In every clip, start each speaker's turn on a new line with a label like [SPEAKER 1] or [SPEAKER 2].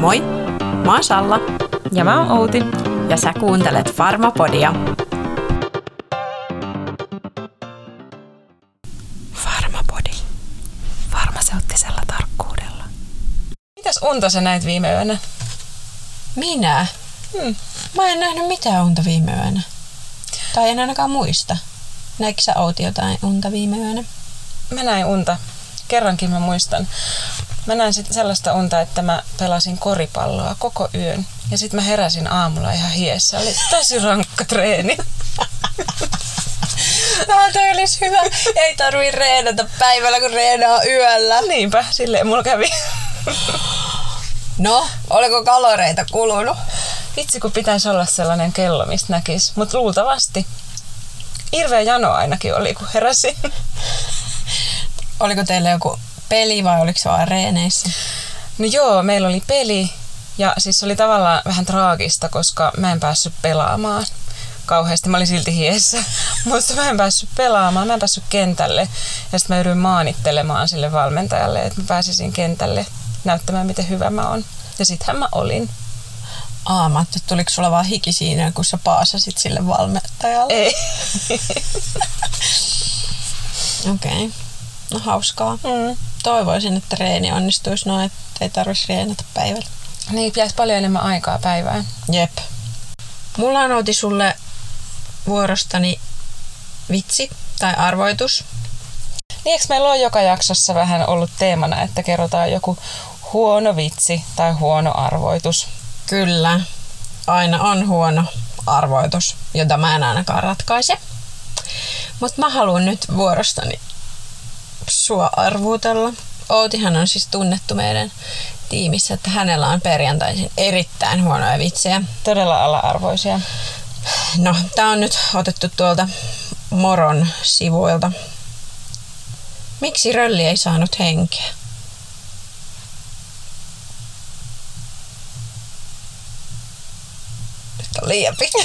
[SPEAKER 1] Moi! Mä oon Salla
[SPEAKER 2] Ja mä oon Outi.
[SPEAKER 1] ja sä kuuntelet Farmapodia. Farmapodi. Farmaseuttisella tarkkuudella.
[SPEAKER 2] Mitäs unta sä näit viime yönä?
[SPEAKER 1] Minä?
[SPEAKER 2] Hmm.
[SPEAKER 1] Mä en nähnyt mitään unta viime yönä. Tai en ainakaan muista. Näikö sä Outi jotain unta viime yönä?
[SPEAKER 2] Mä näin unta. Kerrankin mä muistan. Mä näin sit sellaista unta, että mä pelasin koripalloa koko yön. Ja sitten mä heräsin aamulla ihan hiessä. Oli tosi rankka treeni.
[SPEAKER 1] No, toi olisi hyvä. Ei tarvii reenata päivällä, kun reenaa yöllä.
[SPEAKER 2] Niinpä, silleen mulla kävi.
[SPEAKER 1] No, oliko kaloreita kulunut?
[SPEAKER 2] Vitsi, kun pitäisi olla sellainen kello, mistä näkis. Mutta luultavasti. Hirveä jano ainakin oli, kun heräsin.
[SPEAKER 1] Oliko teillä joku peli vai oliko se vaan reeneissä?
[SPEAKER 2] No joo, meillä oli peli ja siis se oli tavallaan vähän traagista, koska mä en päässyt pelaamaan kauheasti. Mä olin silti hiessä, mutta mä en päässyt pelaamaan, mä en päässyt kentälle. Ja sitten mä yritin maanittelemaan sille valmentajalle, että mä pääsisin kentälle näyttämään, miten hyvä mä oon. Ja sittenhän mä olin.
[SPEAKER 1] Aa, mä että tuliko sulla vaan hiki siinä, kun sä paasasit sille valmentajalle?
[SPEAKER 2] Ei.
[SPEAKER 1] Okei. Okay. No hauskaa.
[SPEAKER 2] Mm.
[SPEAKER 1] Toivoisin, että reeni onnistuisi noin, että ei tarvitsisi reenata päivällä.
[SPEAKER 2] Niin, pitäisi paljon enemmän aikaa päivään.
[SPEAKER 1] Jep. Mulla on Outi sulle vuorostani vitsi tai arvoitus.
[SPEAKER 2] Niin, eikö meillä on joka jaksossa vähän ollut teemana, että kerrotaan joku huono vitsi tai huono arvoitus?
[SPEAKER 1] Kyllä. Aina on huono arvoitus, jota mä en ainakaan ratkaise. Mutta mä haluan nyt vuorostani sua arvuutella. Outihan on siis tunnettu meidän tiimissä, että hänellä on perjantaisin erittäin huonoja vitsejä.
[SPEAKER 2] Todella ala-arvoisia.
[SPEAKER 1] No, tää on nyt otettu tuolta Moron sivuilta. Miksi rölli ei saanut henkeä? Nyt on liian pitkä.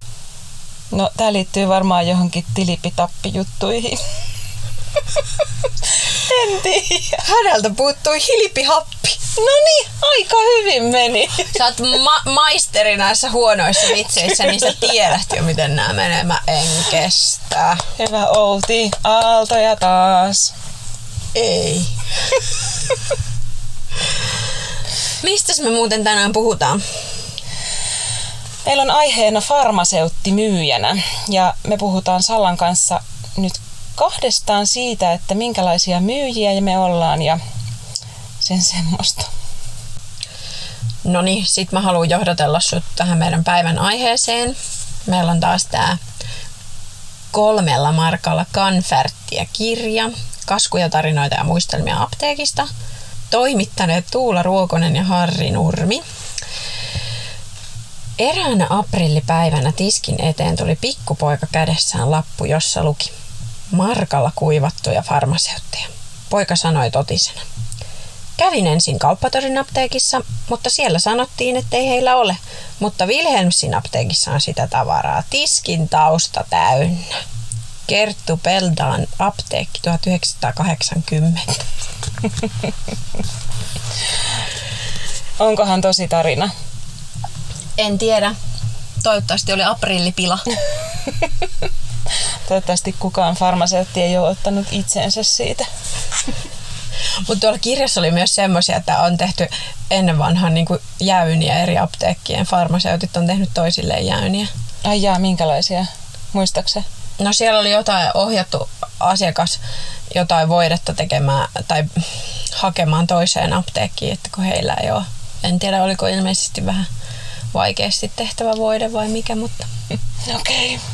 [SPEAKER 2] No, tää liittyy varmaan johonkin tilipitappijuttuihin. en tiedä.
[SPEAKER 1] Häneltä puuttui hilpihappi.
[SPEAKER 2] No niin, aika hyvin meni.
[SPEAKER 1] Sä oot ma- maisteri näissä huonoissa vitseissä, niin sä tiedät jo, miten nämä menee. Mä en kestä.
[SPEAKER 2] Hyvä Outi, aaltoja taas.
[SPEAKER 1] Ei. Mistäs me muuten tänään puhutaan?
[SPEAKER 2] Meillä on aiheena farmaseutti myyjänä ja me puhutaan Sallan kanssa nyt kahdestaan siitä, että minkälaisia myyjiä me ollaan ja sen semmoista.
[SPEAKER 1] No niin, sit mä haluan johdatella sut tähän meidän päivän aiheeseen. Meillä on taas tää kolmella markalla Kanfärttiä kirja, kaskuja, tarinoita ja muistelmia apteekista. Toimittaneet Tuula Ruokonen ja Harri Nurmi. Eräänä aprillipäivänä tiskin eteen tuli pikkupoika kädessään lappu, jossa luki Markalla kuivattuja farmaseutteja. Poika sanoi totisena. Kävin ensin kauppatorin apteekissa, mutta siellä sanottiin, ettei heillä ole. Mutta Wilhelmsin apteekissa on sitä tavaraa. Tiskin tausta täynnä. Kerttu Peldaan apteekki 1980.
[SPEAKER 2] Onkohan tosi tarina?
[SPEAKER 1] En tiedä. Toivottavasti oli aprillipila.
[SPEAKER 2] Toivottavasti kukaan farmaseutti ei ole ottanut itsensä siitä.
[SPEAKER 1] Mutta tuolla kirjassa oli myös semmoisia, että on tehty ennen vanhan niin jäyniä eri apteekkien. Farmaseutit on tehnyt toisilleen jäyniä.
[SPEAKER 2] Ai jaa, minkälaisia? Muistakse?
[SPEAKER 1] No siellä oli jotain ohjattu asiakas jotain voidetta tekemään tai hakemaan toiseen apteekkiin, että kun heillä ei ole. En tiedä, oliko ilmeisesti vähän vaikeasti tehtävä voide vai mikä, mutta...
[SPEAKER 2] Okei. Okay.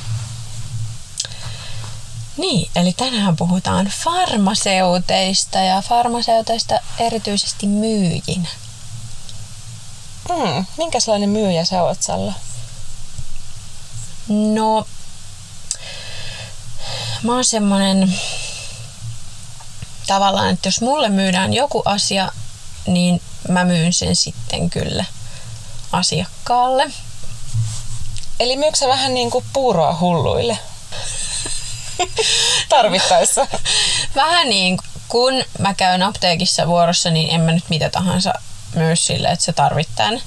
[SPEAKER 1] Niin, eli tänään puhutaan farmaseuteista ja farmaseuteista erityisesti myyjinä.
[SPEAKER 2] Hmm, minkälainen myyjä sä oot, Salla?
[SPEAKER 1] No, mä oon semmonen tavallaan, että jos mulle myydään joku asia, niin mä myyn sen sitten kyllä asiakkaalle.
[SPEAKER 2] Eli myyksä vähän niin kuin puuroa hulluille? Tarvittaessa.
[SPEAKER 1] Vähän niin kun mä käyn apteekissa vuorossa, niin en mä nyt mitä tahansa myös sille, että se tarvittaan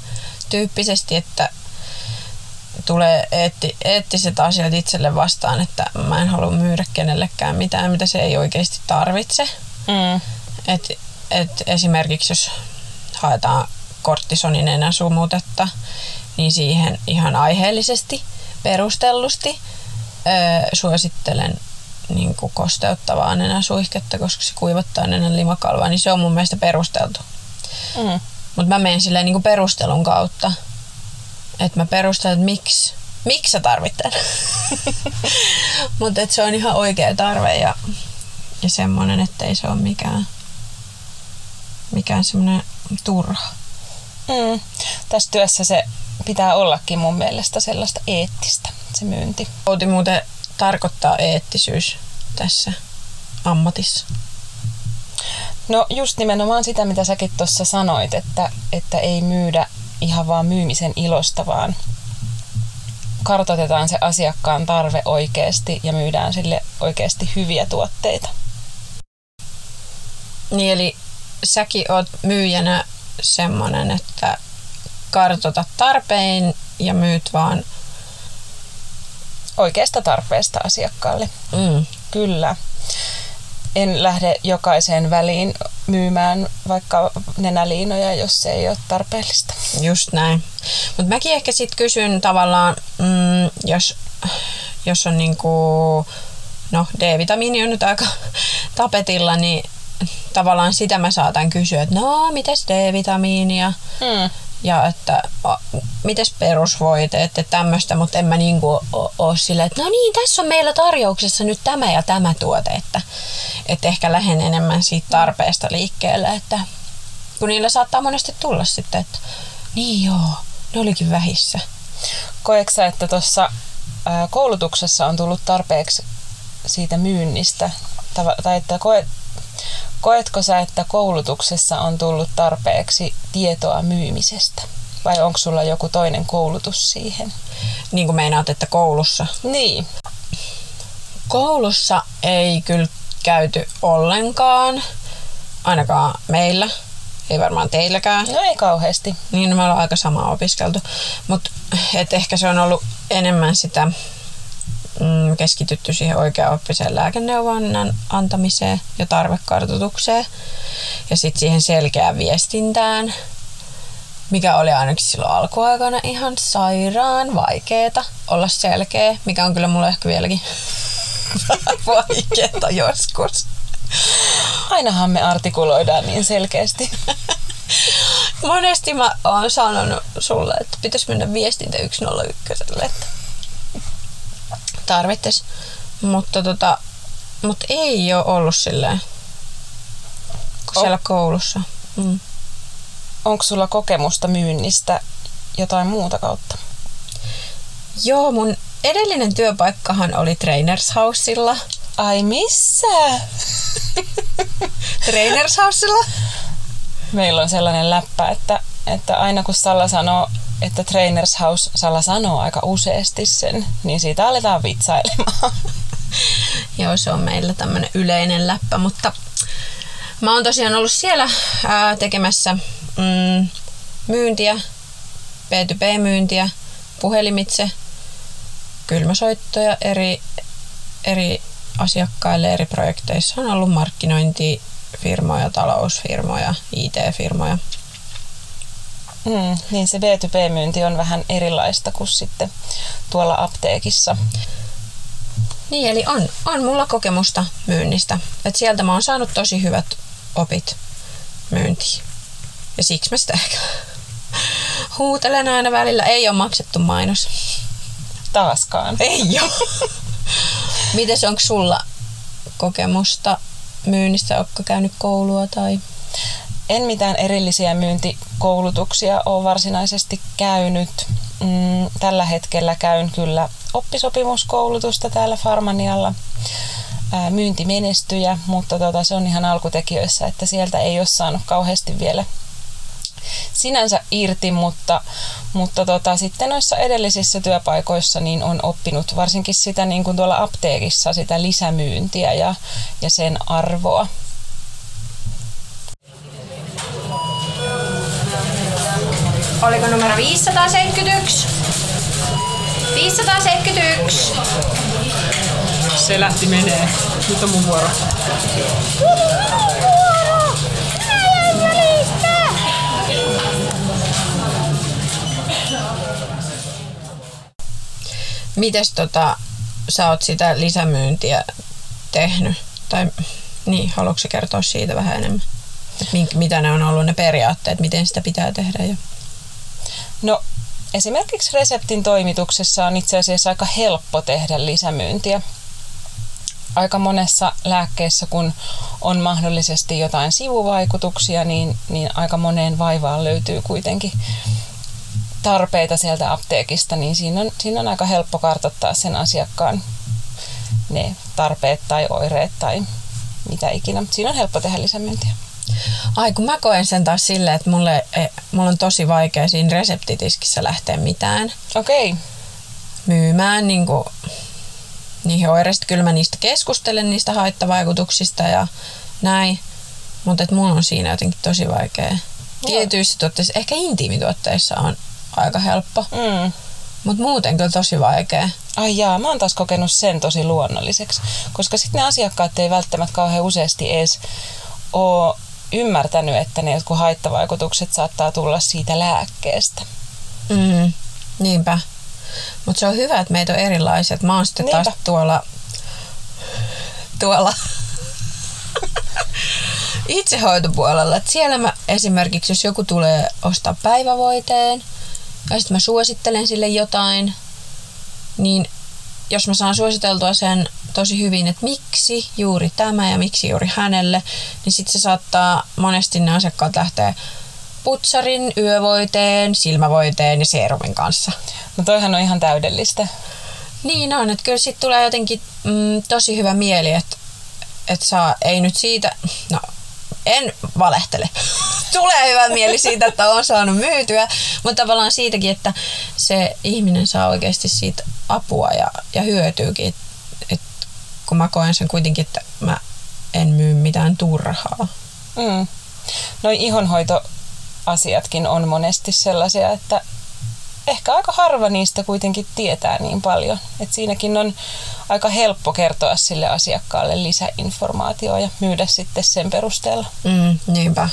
[SPEAKER 1] tyyppisesti, että tulee eetti, eettiset asiat itselle vastaan, että mä en halua myydä kenellekään mitään, mitä se ei oikeasti tarvitse.
[SPEAKER 2] Mm.
[SPEAKER 1] Et, et esimerkiksi jos haetaan korttisonin enäsumutetta, niin siihen ihan aiheellisesti, perustellusti öö, suosittelen niin kuin kosteuttavaa nenäsuihketta, koska se kuivattaa nenän limakalvaa, niin se on mun mielestä perusteltu.
[SPEAKER 2] Mm.
[SPEAKER 1] Mutta mä menen silleen niin kuin perustelun kautta. Että mä perustelen, että miksi, miksi sä tarvitset Mutta se on ihan oikea tarve ja, ja semmoinen, että ei se ole mikään, mikään semmoinen turha.
[SPEAKER 2] Mm. Tässä työssä se pitää ollakin mun mielestä sellaista eettistä, se myynti.
[SPEAKER 1] Outi muuten tarkoittaa eettisyys tässä ammatissa?
[SPEAKER 2] No just nimenomaan sitä, mitä säkin tuossa sanoit, että, että ei myydä ihan vaan myymisen ilosta, vaan kartoitetaan se asiakkaan tarve oikeasti ja myydään sille oikeasti hyviä tuotteita.
[SPEAKER 1] Niin eli säkin oot myyjänä semmonen, että kartoitat tarpeen ja myyt vaan
[SPEAKER 2] Oikeasta tarpeesta asiakkaalle.
[SPEAKER 1] mm,
[SPEAKER 2] Kyllä. En lähde jokaiseen väliin myymään vaikka nenäliinoja, jos se ei ole tarpeellista.
[SPEAKER 1] Just näin. Mutta mäkin ehkä sitten kysyn tavallaan, mm, jos, jos on niinku, no D-vitamiini on nyt aika tapetilla, niin tavallaan sitä mä saatan kysyä, että no, mites D-vitamiinia?
[SPEAKER 2] Mm.
[SPEAKER 1] Ja että a, mites perusvoite, että tämmöistä, mutta en mä niinku ole silleen, että no niin, tässä on meillä tarjouksessa nyt tämä ja tämä tuote, että, että ehkä lähden enemmän siitä tarpeesta liikkeelle, että kun niillä saattaa monesti tulla sitten, että niin joo, ne olikin vähissä.
[SPEAKER 2] Koetko että tuossa koulutuksessa on tullut tarpeeksi siitä myynnistä? Tai että koet, koetko sä, että koulutuksessa on tullut tarpeeksi tietoa myymisestä? Vai onko sulla joku toinen koulutus siihen?
[SPEAKER 1] Niin kuin meinaat, että koulussa.
[SPEAKER 2] Niin.
[SPEAKER 1] Koulussa ei kyllä käyty ollenkaan, ainakaan meillä, ei varmaan teilläkään.
[SPEAKER 2] No ei kauheasti.
[SPEAKER 1] Niin, me ollaan aika samaa opiskeltu. Mutta ehkä se on ollut enemmän sitä mm, keskitytty siihen oikeaoppiseen lääkeneuvonnan antamiseen ja tarvekartoitukseen. Ja sitten siihen selkeään viestintään, mikä oli ainakin silloin alkuaikana ihan sairaan vaikeeta olla selkeä, mikä on kyllä mulle ehkä vieläkin vaikeeta joskus.
[SPEAKER 2] Ainahan me artikuloidaan niin selkeästi.
[SPEAKER 1] Monesti mä oon sanonut sulle, että pitäisi mennä viestintä 101, että tarvittais. Mutta tota, mut ei ole ollut silleen, kun siellä koulussa. Mm.
[SPEAKER 2] Onko sulla kokemusta myynnistä jotain muuta kautta?
[SPEAKER 1] Joo, mun edellinen työpaikkahan oli Trainers Housella.
[SPEAKER 2] Ai missä?
[SPEAKER 1] Trainers Housella?
[SPEAKER 2] Meillä on sellainen läppä, että, että aina kun Salla sanoo, että Trainers House, Salla sanoo aika useasti sen, niin siitä aletaan vitsailemaan.
[SPEAKER 1] Joo, se on meillä tämmönen yleinen läppä, mutta mä oon tosiaan ollut siellä ää, tekemässä mm, myyntiä, B2B-myyntiä, puhelimitse, kylmäsoittoja eri, eri asiakkaille eri projekteissa. On ollut markkinointifirmoja, talousfirmoja, IT-firmoja.
[SPEAKER 2] Mm, niin se B2B-myynti on vähän erilaista kuin sitten tuolla apteekissa.
[SPEAKER 1] Niin, eli on, on mulla kokemusta myynnistä. Et sieltä mä oon saanut tosi hyvät opit myyntiin. Ja siksi mä sitä ehkä huutelen aina välillä. Ei ole maksettu mainos.
[SPEAKER 2] Taaskaan.
[SPEAKER 1] Ei ole. Mites onko sulla kokemusta myynnistä? Oletko käynyt koulua tai...
[SPEAKER 2] En mitään erillisiä myyntikoulutuksia ole varsinaisesti käynyt. Mm, tällä hetkellä käyn kyllä oppisopimuskoulutusta täällä Farmanialla myyntimenestyjä, mutta tota, se on ihan alkutekijöissä, että sieltä ei ole saanut kauheasti vielä sinänsä irti, mutta, mutta tota, sitten noissa edellisissä työpaikoissa niin on oppinut varsinkin sitä niin kuin tuolla apteekissa sitä lisämyyntiä ja, ja sen arvoa.
[SPEAKER 1] Oliko numero 571? 571.
[SPEAKER 2] Se lähti menee. Nyt on mun vuoro.
[SPEAKER 1] Mites tota, sä oot sitä lisämyyntiä tehnyt? Tai niin, haluatko kertoa siitä vähän enemmän? Et mink, mitä ne on ollut ne periaatteet, miten sitä pitää tehdä? Ja...
[SPEAKER 2] No esimerkiksi reseptin toimituksessa on itse asiassa aika helppo tehdä lisämyyntiä. Aika monessa lääkkeessä, kun on mahdollisesti jotain sivuvaikutuksia, niin, niin aika moneen vaivaan löytyy kuitenkin tarpeita sieltä apteekista, niin siinä on, siinä on aika helppo kartoittaa sen asiakkaan ne tarpeet tai oireet tai mitä ikinä. Siinä on helppo tehdä lisämyyntiä.
[SPEAKER 1] Ai kun mä koen sen taas silleen, että mulle, e, mulla on tosi vaikea siinä reseptitiskissä lähteä mitään
[SPEAKER 2] Okei. Okay.
[SPEAKER 1] myymään niin kuin, niihin oireista. Kyllä mä niistä keskustelen, niistä haittavaikutuksista ja näin. Mutta mulla on siinä jotenkin tosi vaikea. Tietyissä tuotteissa, ehkä intiimituotteissa on aika helppo,
[SPEAKER 2] Mm.
[SPEAKER 1] mutta muuten kyllä tosi vaikea.
[SPEAKER 2] Ai jaa, mä oon taas kokenut sen tosi luonnolliseksi, koska sitten ne asiakkaat ei välttämättä kauhean useasti edes ole ymmärtänyt, että ne jotkut haittavaikutukset saattaa tulla siitä lääkkeestä.
[SPEAKER 1] Mm, niinpä. Mutta se on hyvä, että meitä on erilaiset. Mä oon sitten taas tuolla, tuolla itsehoitopuolella. Et siellä mä esimerkiksi, jos joku tulee ostaa päivävoiteen ja sitten mä suosittelen sille jotain, niin jos mä saan suositeltua sen tosi hyvin, että miksi juuri tämä ja miksi juuri hänelle, niin sitten se saattaa monesti ne asiakkaat lähteä putsarin, yövoiteen, silmävoiteen ja seerumin kanssa.
[SPEAKER 2] No toihan on ihan täydellistä.
[SPEAKER 1] Niin on, että kyllä siitä tulee jotenkin mm, tosi hyvä mieli, että, että saa, ei nyt siitä, no en valehtele. tulee hyvä mieli siitä, että on saanut myytyä, mutta tavallaan siitäkin, että se ihminen saa oikeasti siitä apua ja, ja hyötyykin. Kun mä koen sen kuitenkin, että mä en myy mitään turhaa.
[SPEAKER 2] Mm. Noi ihonhoitoasiatkin on monesti sellaisia, että ehkä aika harva niistä kuitenkin tietää niin paljon. Et siinäkin on aika helppo kertoa sille asiakkaalle lisäinformaatioa ja myydä sitten sen perusteella.
[SPEAKER 1] Mm, niinpä.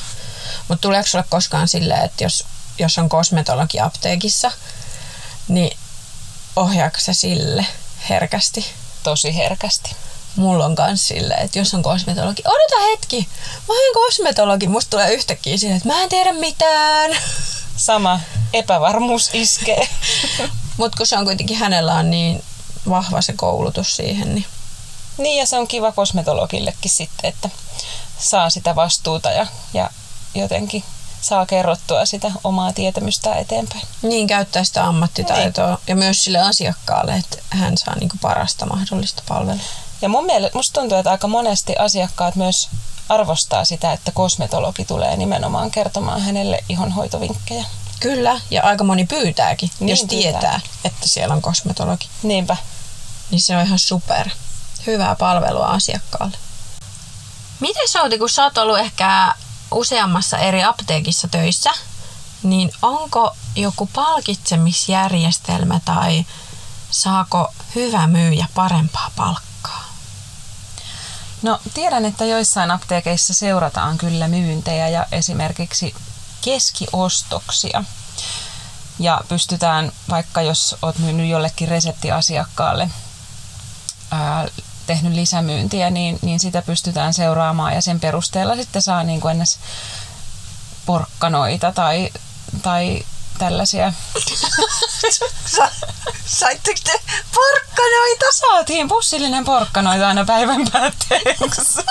[SPEAKER 1] Mutta tuleeko sulle koskaan silleen, että jos, jos on kosmetologi apteekissa, niin ohjaako sä sille herkästi?
[SPEAKER 2] Tosi herkästi.
[SPEAKER 1] Mulla on kans silleen, että jos on kosmetologi, odota hetki, mä oon kosmetologi, musta tulee yhtäkkiä silleen, että mä en tiedä mitään.
[SPEAKER 2] Sama epävarmuus iskee.
[SPEAKER 1] Mutta kun se on kuitenkin, hänellä on niin vahva se koulutus siihen, niin
[SPEAKER 2] niin ja se on kiva kosmetologillekin sitten, että saa sitä vastuuta ja, ja jotenkin saa kerrottua sitä omaa tietämystä eteenpäin.
[SPEAKER 1] niin käyttää sitä ammattitaitoa niin. ja myös sille asiakkaalle, että hän saa niinku parasta mahdollista palvelua.
[SPEAKER 2] Ja mun mielestä musta tuntuu, että aika monesti asiakkaat myös arvostaa sitä, että kosmetologi tulee nimenomaan kertomaan hänelle ihonhoitovinkkejä.
[SPEAKER 1] Kyllä, ja aika moni pyytääkin,
[SPEAKER 2] Niin,
[SPEAKER 1] jos
[SPEAKER 2] pyytää.
[SPEAKER 1] tietää, että siellä on kosmetologi.
[SPEAKER 2] Niinpä.
[SPEAKER 1] Niin se on ihan super. Hyvää palvelua asiakkaalle. Miten Souti, kun sä oot ollut ehkä useammassa eri apteekissa töissä, niin onko joku palkitsemisjärjestelmä tai saako hyvä myyjä parempaa palkkaa?
[SPEAKER 2] No tiedän, että joissain apteekeissa seurataan kyllä myyntejä ja esimerkiksi keskiostoksia. Ja pystytään, vaikka jos oot myynyt jollekin reseptiasiakkaalle, ää, tehnyt lisämyyntiä, niin, niin sitä pystytään seuraamaan ja sen perusteella sitten saa niin kuin ennäs porkkanoita tai, tai tällaisia.
[SPEAKER 1] Sa- Saitteko te porkkanoita?
[SPEAKER 2] Saatiin pussillinen porkkanoita aina päivän päätteeksi.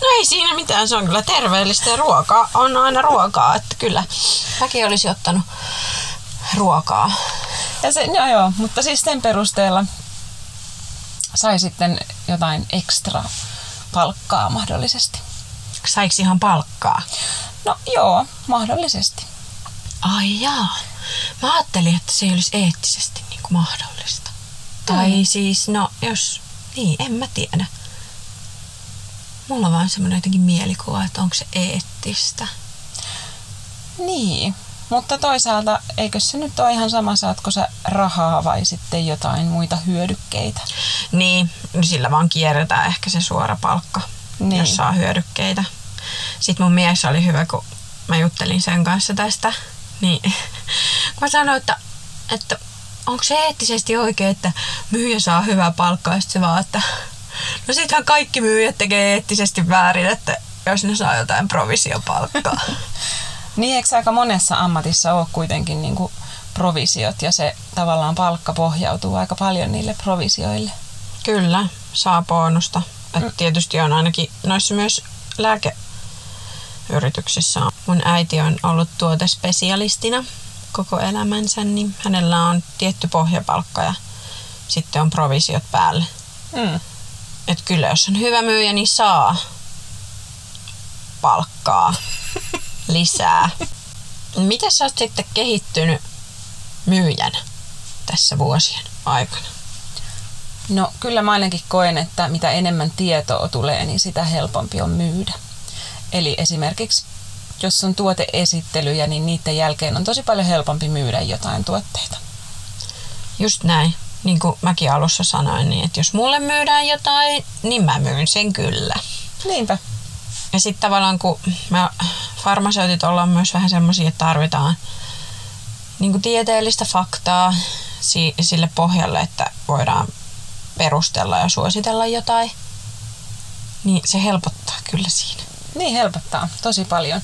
[SPEAKER 1] No ei siinä mitään, se on kyllä terveellistä ja ruokaa on aina ruokaa, että kyllä mäkin olisi ottanut ruokaa.
[SPEAKER 2] Ja se, no joo, mutta siis sen perusteella sai sitten jotain ekstra palkkaa mahdollisesti.
[SPEAKER 1] Saiko ihan palkkaa?
[SPEAKER 2] No joo, mahdollisesti.
[SPEAKER 1] Ai jaa. Mä ajattelin, että se ei olisi eettisesti niin kuin mahdollista. Tai
[SPEAKER 2] Mm.
[SPEAKER 1] siis, no jos, niin, en mä tiedä. Mulla on vaan semmoinen jotenkin mielikuva, että onko se eettistä.
[SPEAKER 2] Niin. Mutta toisaalta, eikö se nyt ole ihan sama, saatko sä rahaa vai sitten jotain muita hyödykkeitä?
[SPEAKER 1] Niin, sillä vaan kierretään ehkä se suora palkka, niin. jos saa hyödykkeitä. Sitten mun mies oli hyvä, kun mä juttelin sen kanssa tästä, niin kun mä sanoin, että, että onko se eettisesti oikein, että myyjä saa hyvää palkkaa, ja se vaan, että no sittenhän kaikki myyjät tekee eettisesti väärin, että jos ne saa jotain provisiopalkkaa.
[SPEAKER 2] niin, eikö aika monessa ammatissa ole kuitenkin niin kuin provisiot ja se tavallaan palkka pohjautuu aika paljon niille provisioille?
[SPEAKER 1] Kyllä, saa bonusta. Et tietysti on ainakin noissa myös lääkeyrityksissä. Mun äiti on ollut tuotespesialistina koko elämänsä, niin hänellä on tietty pohjapalkka ja sitten on provisiot päälle. Mm. Et kyllä jos on hyvä myyjä, niin saa palkkaa lisää. Miten sä oot sitten kehittynyt myyjänä tässä vuosien aikana?
[SPEAKER 2] No kyllä mä ainakin koen, että mitä enemmän tietoa tulee, niin sitä helpompi on myydä. Eli esimerkiksi jos on tuoteesittelyjä, niin niiden jälkeen on tosi paljon helpompi myydä jotain tuotteita.
[SPEAKER 1] Just näin. Niin kuin mäkin alussa sanoin, niin että jos mulle myydään jotain, niin mä myyn sen kyllä.
[SPEAKER 2] Niinpä.
[SPEAKER 1] Ja sitten tavallaan kun me farmaseutit ollaan myös vähän semmoisia, että tarvitaan niin kuin tieteellistä faktaa sille pohjalle, että voidaan perustella ja suositella jotain, niin se helpottaa kyllä siinä.
[SPEAKER 2] Niin helpottaa tosi paljon.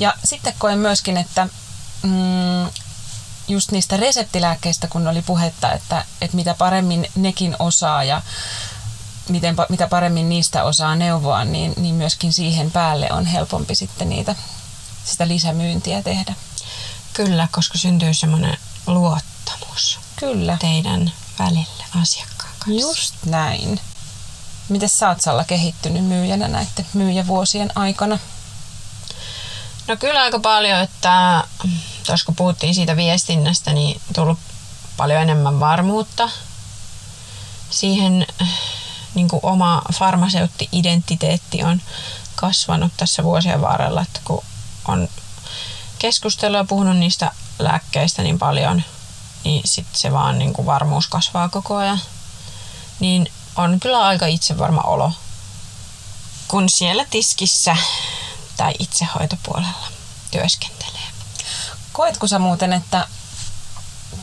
[SPEAKER 2] Ja sitten koen myöskin, että mm, just niistä reseptilääkkeistä, kun oli puhetta, että, että mitä paremmin nekin osaa ja miten, mitä paremmin niistä osaa neuvoa, niin, niin myöskin siihen päälle on helpompi sitten niitä, sitä lisämyyntiä tehdä.
[SPEAKER 1] Kyllä, koska syntyy semmoinen luottamus
[SPEAKER 2] Kyllä.
[SPEAKER 1] teidän välille asiakkaan kanssa.
[SPEAKER 2] Just näin. Miten sä oot Salla kehittynyt myyjänä näiden myyjävuosien aikana?
[SPEAKER 1] No kyllä aika paljon, että tuossa kun puhuttiin siitä viestinnästä, niin tullut paljon enemmän varmuutta siihen niin kuin oma farmaseutti-identiteetti on kasvanut tässä vuosien varrella, että kun on keskustelua ja puhunut niistä lääkkeistä niin paljon, niin sitten se vaan niin kuin varmuus kasvaa koko ajan. Niin on kyllä aika itsevarma olo, kun siellä tiskissä tai itsehoitopuolella työskentelee.
[SPEAKER 2] Koetko sä muuten, että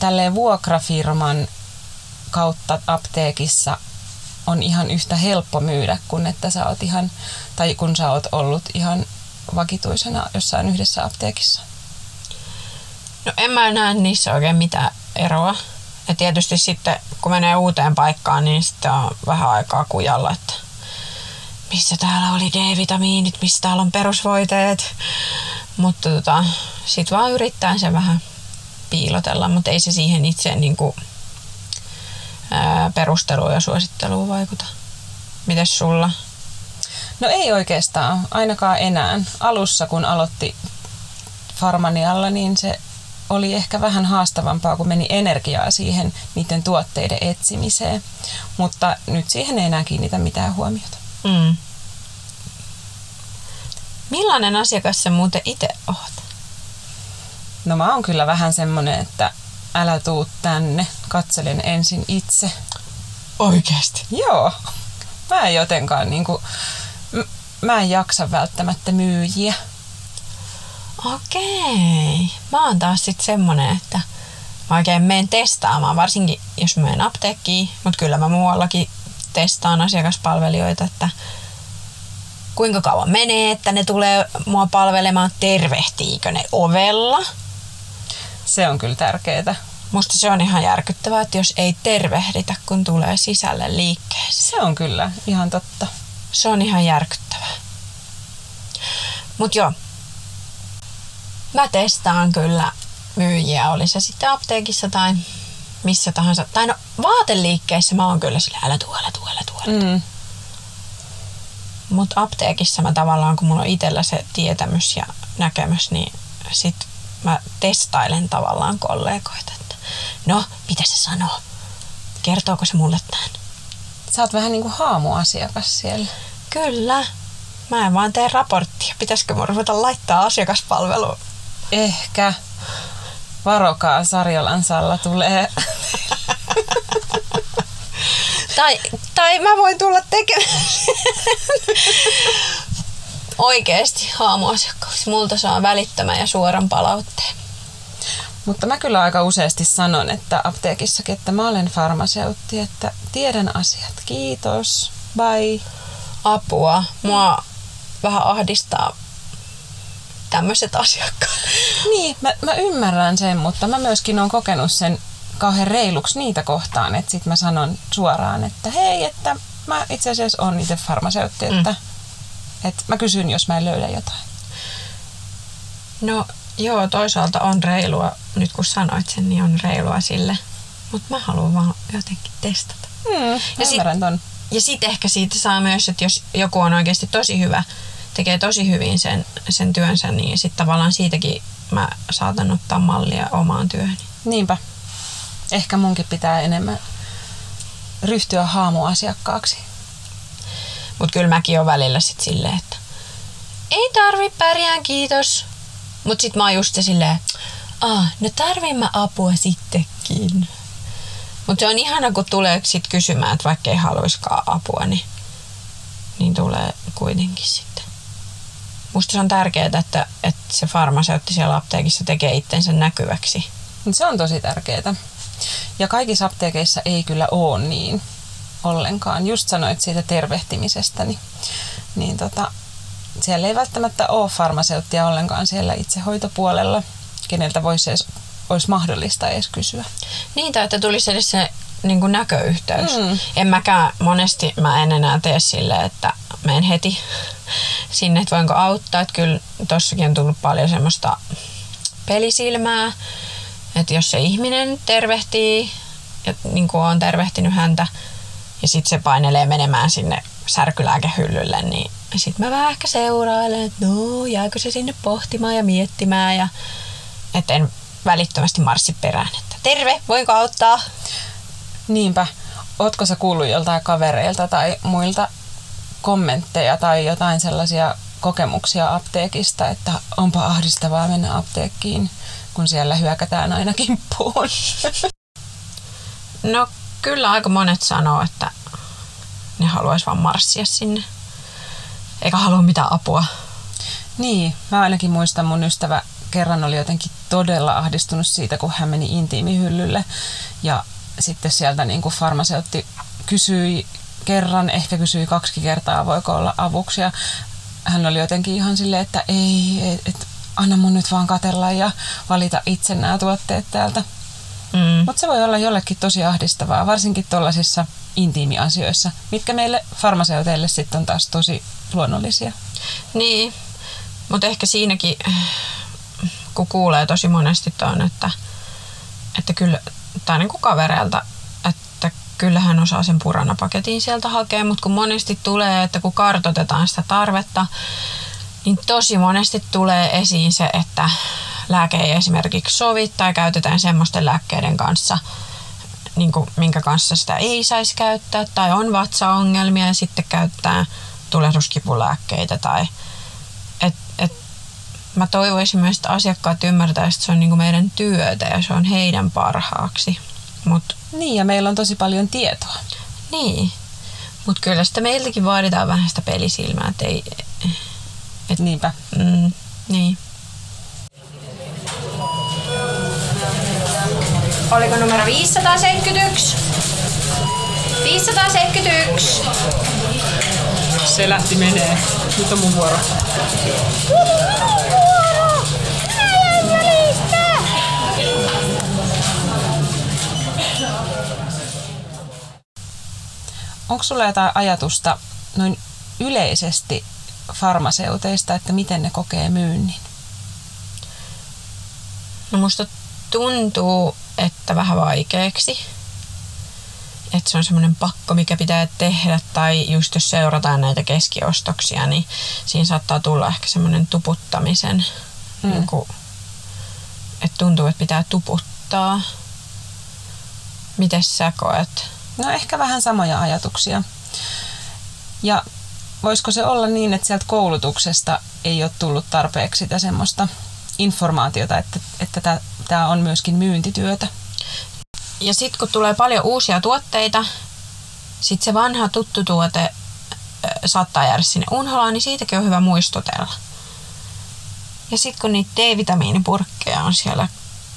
[SPEAKER 2] tälleen vuokrafirman kautta apteekissa on ihan yhtä helppo myydä kuin että sä oot ihan, tai kun sä oot ollut ihan vakituisena jossain yhdessä apteekissa?
[SPEAKER 1] No en mä näe niissä oikein mitään eroa. Ja tietysti sitten kun menee uuteen paikkaan, niin sitten on vähän aikaa kujalla, että missä täällä oli D-vitamiinit, missä täällä on perusvoiteet. Mutta tota, sitten vaan yrittää se vähän piilotella, mutta ei se siihen itse niin kuin, perusteluun ja suositteluun vaikuta. Mites sulla?
[SPEAKER 2] No ei oikeastaan, ainakaan enää. Alussa kun aloitti Farmanialla, niin se oli ehkä vähän haastavampaa, kun meni energiaa siihen niiden tuotteiden etsimiseen. Mutta nyt siihen ei enää kiinnitä mitään huomiota. Mm.
[SPEAKER 1] Millainen asiakas sä muuten itse oot?
[SPEAKER 2] No mä oon kyllä vähän semmonen, että älä tuu tänne, katselen ensin itse.
[SPEAKER 1] Oikeasti?
[SPEAKER 2] Joo. Mä en jotenkaan niinku, mä en jaksa välttämättä myyjiä.
[SPEAKER 1] Okei. Mä oon taas sit semmonen, että mä oikein menen testaamaan, varsinkin jos mä menen apteekkiin, mutta kyllä mä muuallakin testaan asiakaspalvelijoita, että kuinka kauan menee, että ne tulee mua palvelemaan, tervehtiikö ne ovella.
[SPEAKER 2] Se on kyllä tärkeää.
[SPEAKER 1] Musta se on ihan järkyttävää, että jos ei tervehditä, kun tulee sisälle liikkeeseen.
[SPEAKER 2] Se on kyllä ihan totta.
[SPEAKER 1] Se on ihan järkyttävää. Mut joo, mä testaan kyllä myyjiä, oli se sitten apteekissa tai missä tahansa. Tai no vaateliikkeessä mä oon kyllä sillä, älä tuu, älä tuu, älä tuu. Mm. Mutta apteekissa mä tavallaan, kun mulla on itsellä se tietämys ja näkemys, niin sit mä testailen tavallaan kollegoita, että no, mitä se sanoo? Kertooko se mulle tämän?
[SPEAKER 2] Sä oot vähän niin kuin haamuasiakas siellä.
[SPEAKER 1] Kyllä. Mä en vaan tee raporttia. Pitäisikö mun ruveta laittaa asiakaspalveluun?
[SPEAKER 2] Ehkä. Varokaa, Sarjolan Salla tulee.
[SPEAKER 1] Tai, tai mä voin tulla tekemään oikeasti haamuasiakkaaksi. Multa saa välittömän ja suoran palautteen.
[SPEAKER 2] Mutta mä kyllä aika useasti sanon, että apteekissakin, että mä olen farmaseutti, että tiedän asiat. Kiitos. Bye.
[SPEAKER 1] Apua. Mua vähän ahdistaa tämmöiset asiakkaat.
[SPEAKER 2] Niin, mä, mä ymmärrän sen, mutta mä myöskin olen kokenut sen kauhean reiluksi niitä kohtaan, että sit mä sanon suoraan, että hei, että mä itse asiassa on itse farmaseutti, että, mm. että mä kysyn, jos mä en löydä jotain.
[SPEAKER 1] No joo, toisaalta on reilua, nyt kun sanoit sen, niin on reilua sille. Mutta mä haluan vaan jotenkin testata.
[SPEAKER 2] Mm, ja ymmärrän ton.
[SPEAKER 1] Ja sitten ehkä siitä saa myös, että jos joku on oikeasti tosi hyvä, tekee tosi hyvin sen, sen työnsä, niin sitten tavallaan siitäkin mä saatan ottaa mallia omaan työhöni.
[SPEAKER 2] Niinpä. Ehkä munkin pitää enemmän ryhtyä haamuasiakkaaksi.
[SPEAKER 1] Mutta kyllä mäkin on välillä sit silleen, että ei tarvi pärjään, kiitos. Mutta sit mä oon just silleen, ah, no tarvin mä apua sittenkin. Mutta se on ihana, kun tulee sit kysymään, että vaikka ei haluiskaan apua, niin, niin tulee kuitenkin sitten. Musta se on tärkeää, että, että se farmaseutti siellä apteekissa tekee itsensä näkyväksi.
[SPEAKER 2] Se on tosi tärkeää. Ja kaikissa apteekeissa ei kyllä ole niin ollenkaan. Just sanoit siitä tervehtimisestä, niin, niin tota, siellä ei välttämättä ole farmaseuttia ollenkaan siellä itsehoitopuolella, keneltä voisi edes, olisi mahdollista edes kysyä.
[SPEAKER 1] Niin, tai että tulisi edes se niin kuin näköyhteys. Mm. En mäkään monesti, mä en enää tee silleen, että menen heti sinne, että voinko auttaa. Että kyllä tossakin on tullut paljon semmoista pelisilmää, että jos se ihminen tervehtii, ja niin kuin on tervehtinyt häntä, ja sitten se painelee menemään sinne särkylääkehyllylle, niin sitten mä vähän ehkä seurailen, että no, jääkö se sinne pohtimaan ja miettimään, ja että en välittömästi marssi perään, että terve, voinko auttaa?
[SPEAKER 2] Niinpä. Ootko sä kuullut joltain kavereilta tai muilta kommentteja tai jotain sellaisia kokemuksia apteekista, että onpa ahdistavaa mennä apteekkiin, kun siellä hyökätään aina kimppuun?
[SPEAKER 1] No kyllä aika monet sanoo, että ne haluaisi vaan marssia sinne. Eikä halua mitään apua.
[SPEAKER 2] Niin, mä ainakin muistan mun ystävä kerran oli jotenkin todella ahdistunut siitä, kun hän meni intiimihyllylle ja sitten sieltä niin kuin farmaseutti kysyi kerran, ehkä kysyi kaksi kertaa, voiko olla avuksi. Ja hän oli jotenkin ihan silleen, että ei, et, anna mun nyt vaan katella ja valita itse nämä tuotteet täältä. Mm. Mutta se voi olla jollekin tosi ahdistavaa, varsinkin tuollaisissa intiimiasioissa, mitkä meille farmaseuteille sitten on taas tosi luonnollisia.
[SPEAKER 1] Niin, mutta ehkä siinäkin, kun kuulee tosi monesti tuon, että, että kyllä, tai niin kuin kavereilta, että kyllähän osaa sen puranapaketin sieltä hakea, mutta kun monesti tulee, että kun kartotetaan sitä tarvetta, niin tosi monesti tulee esiin se, että lääke ei esimerkiksi sovi tai käytetään semmoisten lääkkeiden kanssa, niin kuin, minkä kanssa sitä ei saisi käyttää, tai on vatsaongelmia ja sitten käyttää tulehduskipulääkkeitä. Tai, mä toivoisin myös, että asiakkaat ymmärtäisivät, että se on niin kuin meidän työtä ja se on heidän parhaaksi. Mut,
[SPEAKER 2] niin, ja meillä on tosi paljon tietoa.
[SPEAKER 1] Niin, mutta kyllä sitä meiltäkin vaaditaan vähän sitä pelisilmää, että ei...
[SPEAKER 2] Et, Niinpä.
[SPEAKER 1] Mm, niin. Oliko numero 571? 571.
[SPEAKER 2] Se lähti menee. Nyt on mun vuoro. Onko sulla jotain ajatusta noin yleisesti farmaseuteista, että miten ne kokee myynnin?
[SPEAKER 1] No musta tuntuu, että vähän vaikeaksi. Että se on semmoinen pakko, mikä pitää tehdä. Tai just jos seurataan näitä keskiostoksia, niin siinä saattaa tulla ehkä semmoinen tuputtamisen. Mm. Niin kuin, että tuntuu, että pitää tuputtaa. Miten sä koet?
[SPEAKER 2] No ehkä vähän samoja ajatuksia. Ja voisiko se olla niin, että sieltä koulutuksesta ei ole tullut tarpeeksi sitä semmoista informaatiota, että, että tämä on myöskin myyntityötä.
[SPEAKER 1] Ja sitten kun tulee paljon uusia tuotteita, sitten se vanha tuttu tuote saattaa jäädä sinne unholaan, niin siitäkin on hyvä muistutella. Ja sitten kun niitä D-vitamiinipurkkeja on siellä,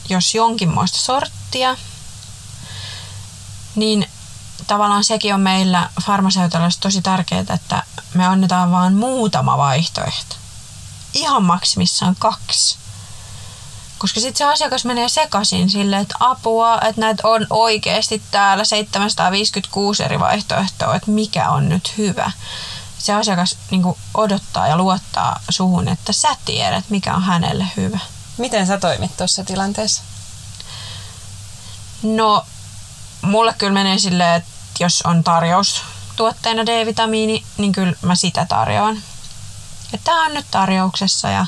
[SPEAKER 1] jos jonkinmoista sorttia, niin tavallaan sekin on meillä farmaseutaloissa tosi tärkeää, että me annetaan vain muutama vaihtoehto. Ihan maksimissaan kaksi. Koska sitten se asiakas menee sekaisin silleen, että apua, että näitä on oikeasti täällä 756 eri vaihtoehtoa, että mikä on nyt hyvä. Se asiakas niin odottaa ja luottaa suhun, että sä tiedät, mikä on hänelle hyvä.
[SPEAKER 2] Miten sä toimit tuossa tilanteessa?
[SPEAKER 1] No, mulle kyllä menee silleen, että jos on tarjous tuotteena D-vitamiini, niin kyllä mä sitä tarjoan. Että tää on nyt tarjouksessa ja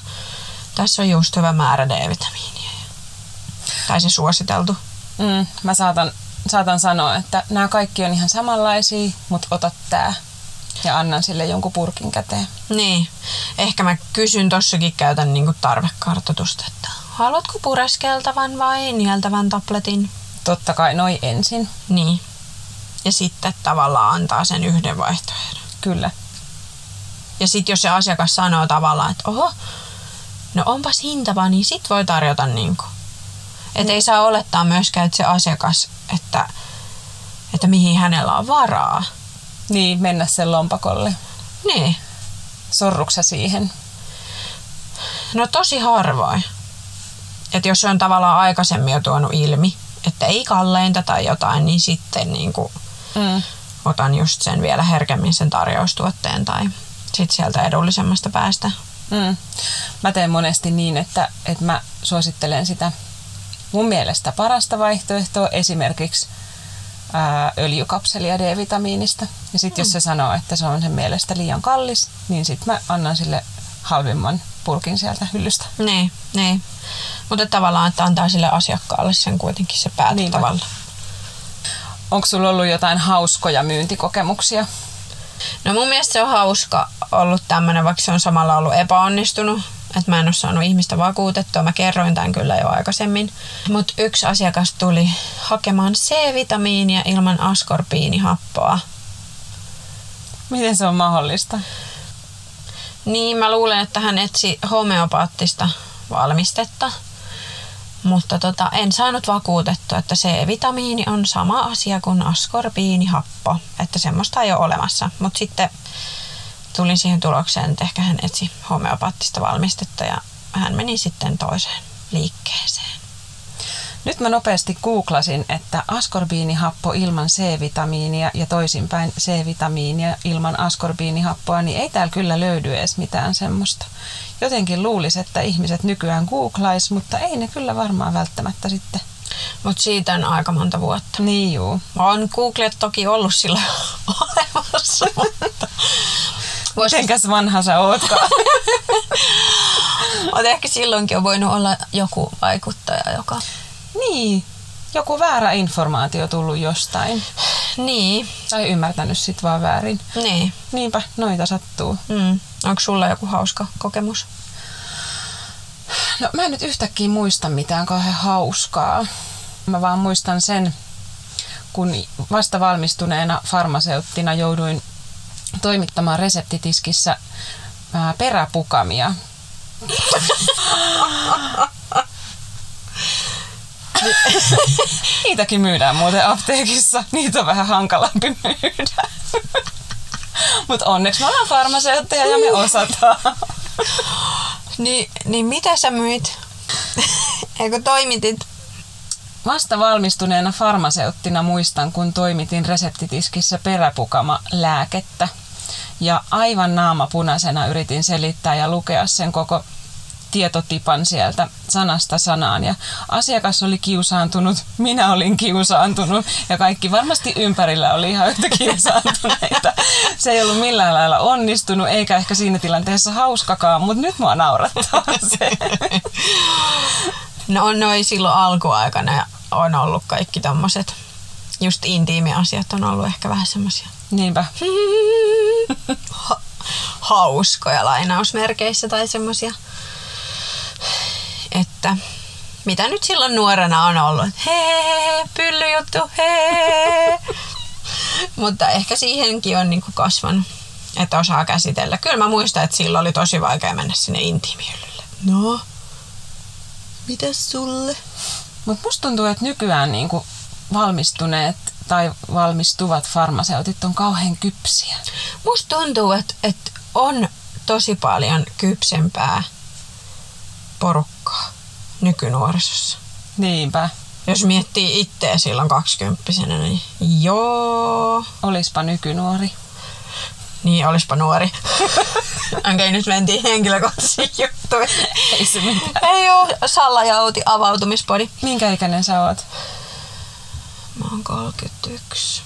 [SPEAKER 1] tässä on just hyvä määrä D-vitamiinia. Tai se suositeltu.
[SPEAKER 2] Mm, mä saatan, saatan sanoa, että nämä kaikki on ihan samanlaisia, mutta ota tää ja annan sille jonkun purkin käteen.
[SPEAKER 1] Niin. Ehkä mä kysyn tossakin, käytän niinku tarvekartoitusta, että haluatko pureskeltavan vai nieltävän tabletin?
[SPEAKER 2] Totta kai noi ensin.
[SPEAKER 1] Niin. Ja sitten tavallaan antaa sen yhden vaihtoehdon.
[SPEAKER 2] Kyllä.
[SPEAKER 1] Ja sitten jos se asiakas sanoo tavallaan, että oho, no onpas hintava, niin sit voi tarjota niinku. Että ei saa olettaa myöskään, että se asiakas, että, että mihin hänellä on varaa.
[SPEAKER 2] Niin, mennä sen lompakolle.
[SPEAKER 1] Niin.
[SPEAKER 2] Sorruksa siihen?
[SPEAKER 1] No tosi harvoin. Että jos se on tavallaan aikaisemmin jo tuonut ilmi, että ei kalleinta tai jotain, niin sitten niin kuin mm. otan just sen vielä herkemmin sen tarjoustuotteen tai sitten sieltä edullisemmasta päästä.
[SPEAKER 2] Mm. Mä teen monesti niin, että, että mä suosittelen sitä mun mielestä parasta vaihtoehtoa esimerkiksi ää, öljykapselia D-vitamiinista. Ja sitten mm. jos se sanoo, että se on sen mielestä liian kallis, niin sitten mä annan sille halvimman purkin sieltä hyllystä.
[SPEAKER 1] Niin, niin. Mutta tavallaan, että antaa sille asiakkaalle sen kuitenkin se päätä niin.
[SPEAKER 2] Onko sulla ollut jotain hauskoja myyntikokemuksia?
[SPEAKER 1] No mun mielestä se on hauska ollut tämmöinen, vaikka se on samalla ollut epäonnistunut. Että mä en ole saanut ihmistä vakuutettua. Mä kerroin tämän kyllä jo aikaisemmin. Mutta yksi asiakas tuli hakemaan C-vitamiinia ilman askorbiinihappoa.
[SPEAKER 2] Miten se on mahdollista?
[SPEAKER 1] Niin, mä luulen, että hän etsi homeopaattista valmistetta. Mutta tota, en saanut vakuutettua, että C-vitamiini on sama asia kuin askorbiinihappo. Että semmoista ei ole olemassa. Mutta sitten tulin siihen tulokseen, että ehkä hän etsi homeopaattista valmistetta ja hän meni sitten toiseen liikkeeseen.
[SPEAKER 2] Nyt mä nopeasti googlasin, että askorbiinihappo ilman C-vitamiinia ja toisinpäin C-vitamiinia ilman askorbiinihappoa, niin ei täällä kyllä löydy edes mitään semmoista. Jotenkin luulisi, että ihmiset nykyään googlais, mutta ei ne kyllä varmaan välttämättä sitten.
[SPEAKER 1] Mutta siitä on aika monta vuotta.
[SPEAKER 2] Niin juu.
[SPEAKER 1] On Google toki ollut sillä olemassa, mutta...
[SPEAKER 2] Mitenkäs vanha sä ootkaan?
[SPEAKER 1] Mutta ehkä silloinkin on voinut olla joku vaikuttaja, joka
[SPEAKER 2] niin, joku väärä informaatio tullut jostain.
[SPEAKER 1] Niin.
[SPEAKER 2] Tai ymmärtänyt sit vaan väärin.
[SPEAKER 1] Niin.
[SPEAKER 2] Niinpä, noita sattuu.
[SPEAKER 1] Mm. Onko sulla joku hauska kokemus?
[SPEAKER 2] No mä en nyt yhtäkkiä muista mitään kauhean hauskaa. Mä vaan muistan sen, kun vasta valmistuneena farmaseuttina jouduin toimittamaan reseptitiskissä peräpukamia. Niitäkin myydään muuten apteekissa. Niitä on vähän hankalampi myydä. Mutta onneksi me ollaan farmaseutteja ja me osataan.
[SPEAKER 1] Niin, niin mitä sä myit? Eikö toimitit?
[SPEAKER 2] Vasta valmistuneena farmaseuttina muistan, kun toimitin reseptitiskissä peräpukama lääkettä. Ja aivan naama punaisena yritin selittää ja lukea sen koko tietotipan sieltä sanasta sanaan. Ja asiakas oli kiusaantunut, minä olin kiusaantunut ja kaikki varmasti ympärillä oli ihan yhtä kiusaantuneita. Se ei ollut millään lailla onnistunut eikä ehkä siinä tilanteessa hauskakaan, mutta nyt mua naurattaa se.
[SPEAKER 1] No on noin silloin alkuaikana on ollut kaikki tommoset just intiimiasiat on ollut ehkä vähän semmosia.
[SPEAKER 2] Niinpä.
[SPEAKER 1] hauskoja lainausmerkeissä tai semmosia että mitä nyt silloin nuorena on ollut. Hee, pyllyjuttu, hee. Mutta ehkä siihenkin on niinku kasvanut, että osaa käsitellä. Kyllä mä muistan, että silloin oli tosi vaikea mennä sinne intiimihyllylle. No, mitäs sulle?
[SPEAKER 2] Mutta musta tuntuu, että nykyään niinku valmistuneet tai valmistuvat farmaseutit on kauhean kypsiä.
[SPEAKER 1] Musta tuntuu, että, että on tosi paljon kypsempää porukkaa nykynuorisossa.
[SPEAKER 2] Niinpä.
[SPEAKER 1] Jos miettii itseä silloin kaksikymppisenä, niin joo,
[SPEAKER 2] Olispa nykynuori.
[SPEAKER 1] niin olispa nuori. Okei, okay, nyt mentiin henkilökohtaisiin juttuihin.
[SPEAKER 2] Ei se mitään.
[SPEAKER 1] Ei oo Salla ja Outi avautumispodi.
[SPEAKER 2] Minkä ikäinen sä oot?
[SPEAKER 1] Mä oon 31.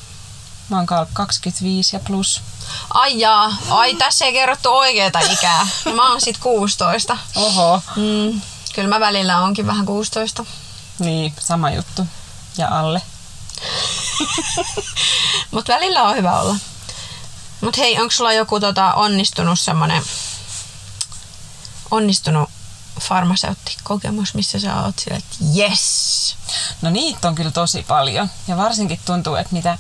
[SPEAKER 2] Mä oon kal- 25 ja plus.
[SPEAKER 1] Ai jaa, ai tässä ei kerrottu oikeeta ikää. No, mä oon sit 16.
[SPEAKER 2] Oho.
[SPEAKER 1] Mm, kyllä mä välillä onkin vähän 16.
[SPEAKER 2] Niin, sama juttu. Ja alle.
[SPEAKER 1] Mutta välillä on hyvä olla. Mutta hei, onko sulla joku tota, onnistunut semmonen onnistunut farmaseuttikokemus, missä sä oot sillä, että yes.
[SPEAKER 2] No niitä on kyllä tosi paljon. Ja varsinkin tuntuu, että mitä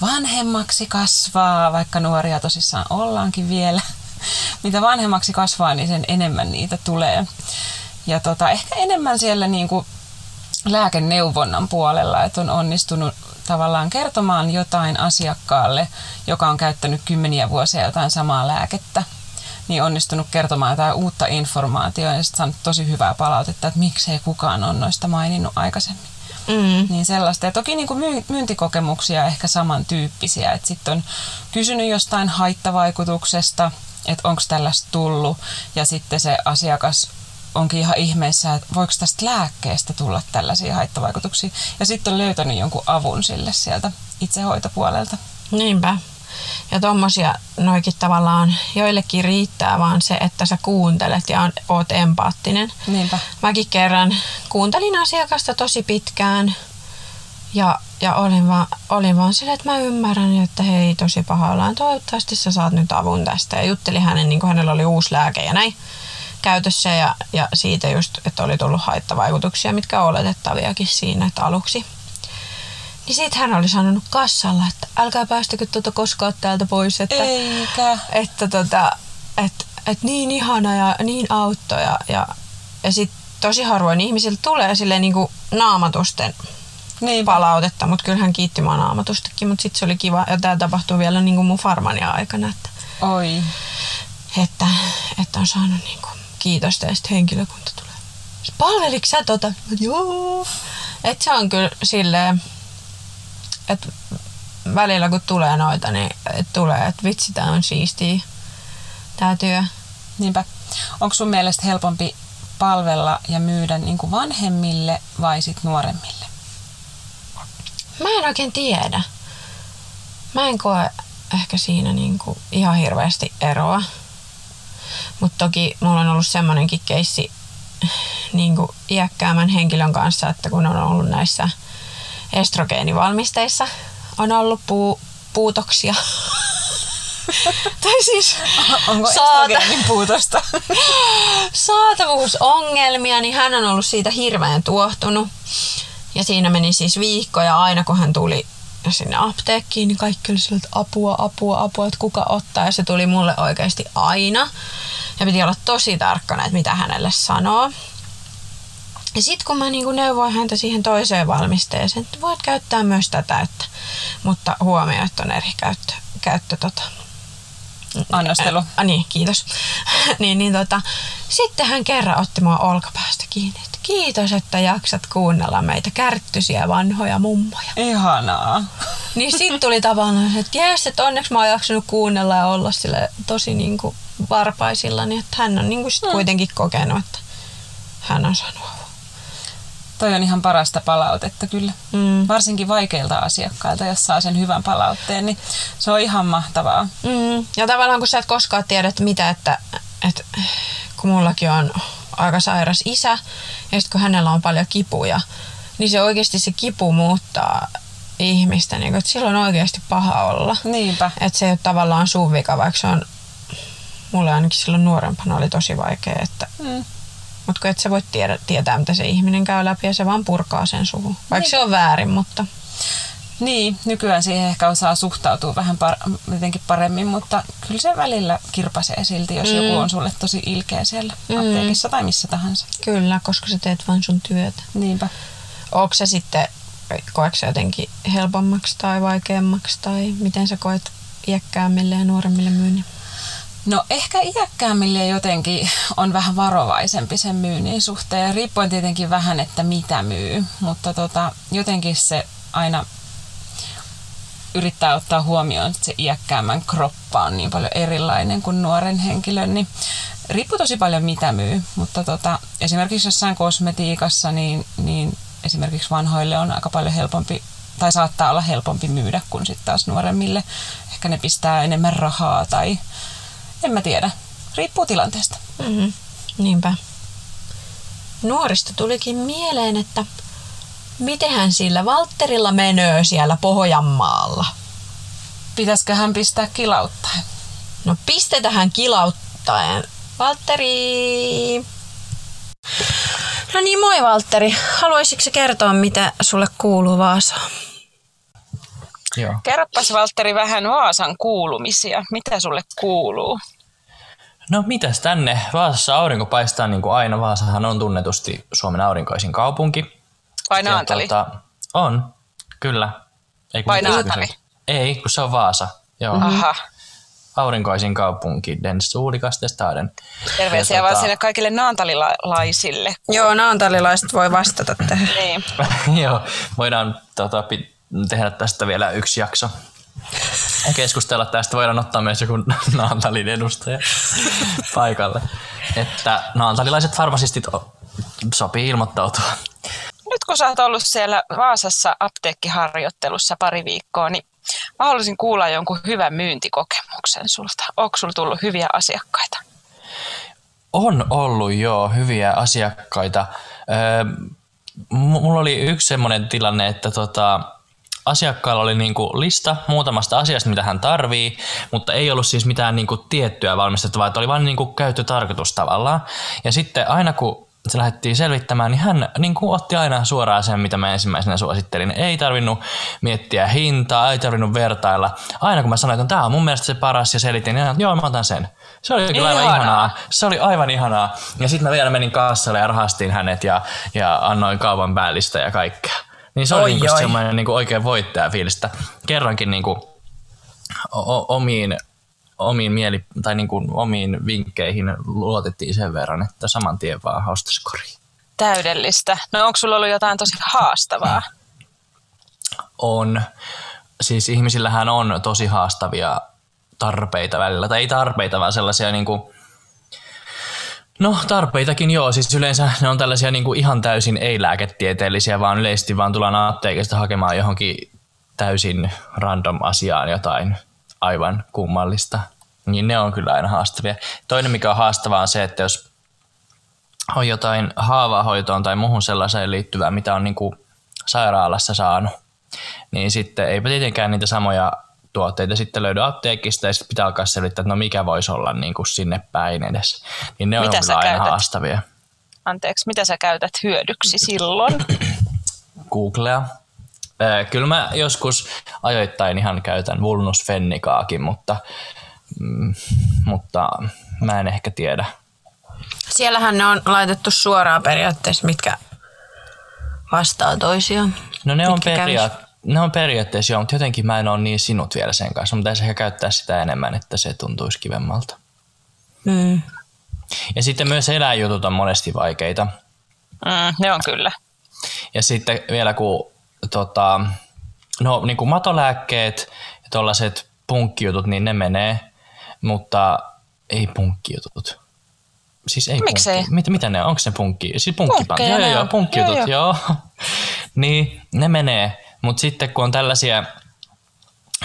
[SPEAKER 2] vanhemmaksi kasvaa, vaikka nuoria tosissaan ollaankin vielä, mitä vanhemmaksi kasvaa, niin sen enemmän niitä tulee. Ja tota, ehkä enemmän siellä niinku lääkeneuvonnan puolella, että on onnistunut tavallaan kertomaan jotain asiakkaalle, joka on käyttänyt kymmeniä vuosia jotain samaa lääkettä, niin onnistunut kertomaan jotain uutta informaatiota ja sitten saanut tosi hyvää palautetta, että miksei kukaan ole noista maininnut aikaisemmin.
[SPEAKER 1] Mm.
[SPEAKER 2] Niin sellaista. Ja toki niin kuin myy- myyntikokemuksia ehkä samantyyppisiä. Että sitten on kysynyt jostain haittavaikutuksesta, että onko tällaista tullut. Ja sitten se asiakas onkin ihan ihmeessä, että voiko tästä lääkkeestä tulla tällaisia haittavaikutuksia. Ja sitten on löytänyt jonkun avun sille sieltä itsehoitopuolelta.
[SPEAKER 1] Niinpä. Ja tommosia noikin tavallaan joillekin riittää vaan se, että sä kuuntelet ja oot empaattinen.
[SPEAKER 2] Niinpä.
[SPEAKER 1] Mäkin kerran kuuntelin asiakasta tosi pitkään ja, ja olin, vaan, olin vaan silleen, että mä ymmärrän, että hei tosi paha ollaan. Toivottavasti sä saat nyt avun tästä. Ja juttelin hänen, niin kuin hänellä oli uusi lääke ja näin käytössä ja, ja siitä just, että oli tullut haittavaikutuksia, mitkä oletettaviakin siinä, että aluksi. Niin sit hän oli sanonut kassalla, että älkää päästäkö tuota koskaan täältä pois, että,
[SPEAKER 2] Eikä.
[SPEAKER 1] että tota, et, et niin ihana ja niin auttoi ja, ja, ja sit tosi harvoin ihmisiltä tulee silleen niinku naamatusten
[SPEAKER 2] Niinpä.
[SPEAKER 1] palautetta, mutta kyllä hän kiitti mua naamatustakin, mutta sitten se oli kiva, ja tämä tapahtui vielä niinku mun farmania aikana, että,
[SPEAKER 2] Oi.
[SPEAKER 1] että, että on saanut niinku kiitosta ja sitten henkilökunta tulee. Palveliko sä tota? Joo. Et se on kyllä silleen, että välillä kun tulee noita, niin et tulee, että vitsi tää on siistiä tää työ.
[SPEAKER 2] Niinpä. Onko sun mielestä helpompi palvella ja myydä niin kuin vanhemmille vai sit nuoremmille?
[SPEAKER 1] Mä en oikein tiedä. Mä en koe ehkä siinä niinku ihan hirveästi eroa. Mutta toki mulla on ollut semmonenkin keissi niinku iäkkäämän henkilön kanssa, että kun on ollut näissä estrogeenivalmisteissa, on ollut puu, puutoksia. tai siis
[SPEAKER 2] Onko
[SPEAKER 1] saata-
[SPEAKER 2] puutosta?
[SPEAKER 1] saatavuusongelmia, niin hän on ollut siitä hirveän tuohtunut. Ja siinä meni siis viikkoja aina, kun hän tuli sinne apteekkiin, niin kaikki oli sillä, että apua, apua, apua, että kuka ottaa. Ja se tuli mulle oikeasti aina. Ja piti olla tosi tarkkana, että mitä hänelle sanoo. Ja sitten kun mä niinku neuvoin häntä siihen toiseen valmisteeseen, että voit käyttää myös tätä, että, mutta huomioi, että on eri käyttö, käyttö tota,
[SPEAKER 2] Annostelu.
[SPEAKER 1] Ä, niin, kiitos. niin, niin tota, sitten hän kerran otti mua olkapäästä kiinni, että kiitos, että jaksat kuunnella meitä kärttysiä vanhoja mummoja.
[SPEAKER 2] Ihanaa.
[SPEAKER 1] Niin sitten tuli tavallaan se, että jes, että onneksi mä oon jaksanut kuunnella ja olla sille tosi niin kuin varpaisilla, niin että hän on niin kuin sit
[SPEAKER 2] Mm.
[SPEAKER 1] kuitenkin kokenut, että hän on saanut avun.
[SPEAKER 2] Toi on ihan parasta palautetta kyllä.
[SPEAKER 1] Mm.
[SPEAKER 2] Varsinkin vaikeilta asiakkailta, jos saa sen hyvän palautteen, niin se on ihan mahtavaa.
[SPEAKER 1] Mm. Ja tavallaan kun sä et koskaan tiedä, että mitä, että, että kun mullakin on aika sairas isä, ja sitten kun hänellä on paljon kipuja, niin se oikeasti se kipu muuttaa ihmistä, niin kun, että silloin on oikeasti paha olla.
[SPEAKER 2] Niinpä.
[SPEAKER 1] Että se ei ole tavallaan sun vika, vaikka se on, mulle ainakin silloin nuorempana oli tosi vaikea, että
[SPEAKER 2] Mm.
[SPEAKER 1] Mutta kun et sä voi tiedä, tietää, mitä se ihminen käy läpi ja se vaan purkaa sen suhun. Vaikka niin. se on väärin, mutta...
[SPEAKER 2] Niin, nykyään siihen ehkä osaa suhtautua vähän par- jotenkin paremmin, mutta kyllä se välillä kirpasee silti, jos mm. joku on sulle tosi ilkeä siellä mm. apteekissa tai missä tahansa.
[SPEAKER 1] Kyllä, koska sä teet vain sun työtä.
[SPEAKER 2] Niinpä.
[SPEAKER 1] Onko se sitten, koetko se jotenkin helpommaksi tai vaikeammaksi tai miten sä koet iäkkäämmille ja nuoremmille myynnin?
[SPEAKER 2] No ehkä iäkkäämmille jotenkin on vähän varovaisempi sen myynnin suhteen, riippuen tietenkin vähän, että mitä myy, mutta tota, jotenkin se aina yrittää ottaa huomioon, että se iäkkäämmän kroppa on niin paljon erilainen kuin nuoren henkilön, niin riippuu tosi paljon mitä myy, mutta tota, esimerkiksi jossain kosmetiikassa, niin, niin esimerkiksi vanhoille on aika paljon helpompi tai saattaa olla helpompi myydä kuin sitten taas nuoremmille. Ehkä ne pistää enemmän rahaa tai en mä tiedä. Riippuu tilanteesta.
[SPEAKER 1] Mm-hmm. Niinpä. Nuorista tulikin mieleen, että mitenhän sillä Valtterilla menöö siellä Pohjanmaalla?
[SPEAKER 2] Pitäisikö hän pistää kilauttaen?
[SPEAKER 1] No pistetähän kilauttaen. Valtteri! No niin, moi Valtteri. Haluaisitko kertoa, mitä sulle kuuluu Vaasaan?
[SPEAKER 2] Joo. Kerropas Valtteri vähän Vaasan kuulumisia. Mitä sulle kuuluu?
[SPEAKER 3] No mitäs tänne? Vaasassa aurinko paistaa niin kuin aina. Vaasahan on tunnetusti Suomen aurinkoisin kaupunki.
[SPEAKER 2] Vai Naantali? Tuota,
[SPEAKER 3] on, kyllä.
[SPEAKER 2] Ei, Vai Naantali?
[SPEAKER 3] Ei, kun se on Vaasa. Joo. Aha. Aurinkoisin kaupunki, den suudikaste staden.
[SPEAKER 2] Terveisiä vaan tota... sinne kaikille naantalilaisille.
[SPEAKER 1] Joo, naantalilaiset voi vastata tähän.
[SPEAKER 2] niin.
[SPEAKER 3] Joo, voidaan tota, tehdä tästä vielä yksi jakso ja keskustella tästä. Voidaan ottaa myös joku Naantalin edustaja paikalle. Että naantalilaiset farmasistit sopii ilmoittautua.
[SPEAKER 2] Nyt kun sä oot ollut siellä Vaasassa apteekkiharjoittelussa pari viikkoa, niin mä haluaisin kuulla jonkun hyvän myyntikokemuksen sulta. Onko sulla tullut hyviä asiakkaita?
[SPEAKER 3] On ollut jo hyviä asiakkaita. Öö, mulla oli yksi semmoinen tilanne, että tota, asiakkaalla oli niinku lista muutamasta asiasta, mitä hän tarvii, mutta ei ollut siis mitään niinku tiettyä valmistettavaa, että oli vain niinku käyttötarkoitus tavallaan. Ja sitten aina kun se lähdettiin selvittämään, niin hän niin kuin otti aina suoraan sen, mitä mä ensimmäisenä suosittelin. Ei tarvinnut miettiä hintaa, ei tarvinnut vertailla. Aina kun mä sanoin, että tämä on mun mielestä se paras ja selitin, niin hän, joo mä otan sen. Se oli kyllä aivan ihanaa. Se oli aivan ihanaa. Ja sitten mä vielä menin kaassalle ja rahastin hänet ja, ja annoin kaupan päällistä ja kaikkea. Niin se oli niin semmoinen niin oikein voittajafiilistä. Kerrankin niin kuin, o- omiin, omiin, mieli, tai niin kuin, omiin vinkkeihin luotettiin sen verran, että saman tien vaan ostoskoriin.
[SPEAKER 2] Täydellistä. No onko sulla ollut jotain tosi haastavaa?
[SPEAKER 3] On. Siis ihmisillähän on tosi haastavia tarpeita välillä. Tai ei tarpeita, vaan sellaisia niin kuin, No tarpeitakin joo, siis yleensä ne on tällaisia niin kuin ihan täysin ei-lääketieteellisiä, vaan yleisesti vaan tullaan apteekista hakemaan johonkin täysin random asiaan jotain aivan kummallista. Niin ne on kyllä aina haastavia. Toinen mikä on haastavaa on se, että jos on jotain haavahoitoon tai muuhun sellaiseen liittyvää, mitä on niin kuin sairaalassa saanut, niin sitten eipä tietenkään niitä samoja tuotteita sitten löydy apteekista ja sitten pitää alkaa selvittää, että no mikä voisi olla niin kuin sinne päin edes. Niin ne on mitä kyllä aina käytät? haastavia.
[SPEAKER 2] Anteeksi, mitä sä käytät hyödyksi silloin?
[SPEAKER 3] Googlea. Kyllä mä joskus ajoittain ihan käytän Vulnus Fennikaakin, mutta, mm, mutta mä en ehkä tiedä.
[SPEAKER 1] Siellähän ne on laitettu suoraan periaatteessa, mitkä vastaa toisiaan.
[SPEAKER 3] No ne on periaatteessa ne on periaatteessa joo, mutta jotenkin mä en ole niin sinut vielä sen kanssa. Mun pitäisi ehkä käyttää sitä enemmän, että se tuntuisi kivemmalta.
[SPEAKER 1] Mm.
[SPEAKER 3] Ja sitten myös eläinjutut on monesti vaikeita.
[SPEAKER 2] Mm, ne on kyllä.
[SPEAKER 3] Ja sitten vielä kun tota, no, niin kuin matolääkkeet ja tuollaiset punkkijutut, niin ne menee, mutta ei punkkijutut. Siis ei
[SPEAKER 2] Miksei?
[SPEAKER 3] Punkki. Mitä, mitä ne on? Onko se punkki? Siis punkkipant. Joo, joo, joo, punkkijutut, joo. joo. niin, ne menee. Mutta sitten kun on tällaisia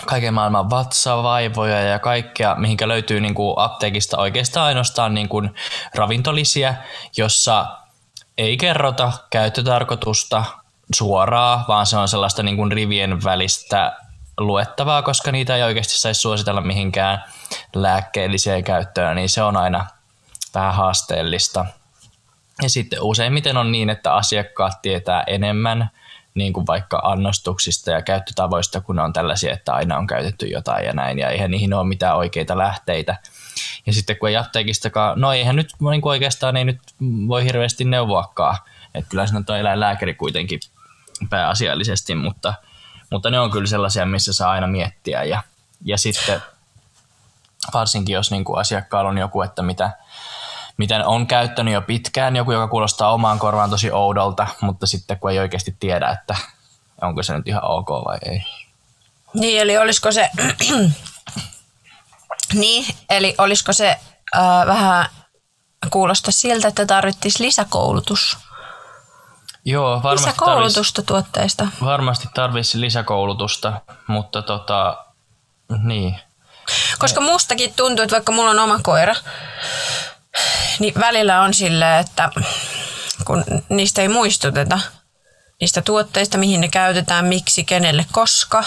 [SPEAKER 3] kaiken maailman vatsavaivoja ja kaikkea, mihinkä löytyy niin kuin apteekista oikeastaan ainoastaan niin kuin ravintolisia, jossa ei kerrota käyttötarkoitusta suoraa, vaan se on sellaista niin kuin rivien välistä luettavaa, koska niitä ei oikeasti saisi suositella mihinkään lääkkeelliseen käyttöön, niin se on aina vähän haasteellista. Ja sitten useimmiten on niin, että asiakkaat tietää enemmän niin kuin vaikka annostuksista ja käyttötavoista, kun on tällaisia, että aina on käytetty jotain ja näin, ja eihän niihin ole mitään oikeita lähteitä. Ja sitten kun ei apteekistakaan, no eihän nyt niin kuin oikeastaan ei nyt voi hirveästi neuvoakaan, että kyllä siinä on eläinlääkäri kuitenkin pääasiallisesti, mutta, mutta ne on kyllä sellaisia, missä saa aina miettiä ja, ja sitten varsinkin jos niin kuin asiakkaalla on joku, että mitä, mitä on käyttänyt jo pitkään, joku, joka kuulostaa omaan korvaan tosi oudolta, mutta sitten kun ei oikeasti tiedä, että onko se nyt ihan ok vai ei.
[SPEAKER 1] Niin, eli olisiko se, niin, eli olisiko se äh, vähän kuulosta siltä, että tarvitsisi lisäkoulutus?
[SPEAKER 3] Joo, varmasti
[SPEAKER 1] Lisäkoulutusta tuotteista.
[SPEAKER 3] Varmasti tarvitsisi lisäkoulutusta, mutta tota, niin.
[SPEAKER 1] Koska mustakin tuntuu, että vaikka mulla on oma koira, niin välillä on silleen, että kun niistä ei muistuteta, niistä tuotteista, mihin ne käytetään, miksi, kenelle, koska,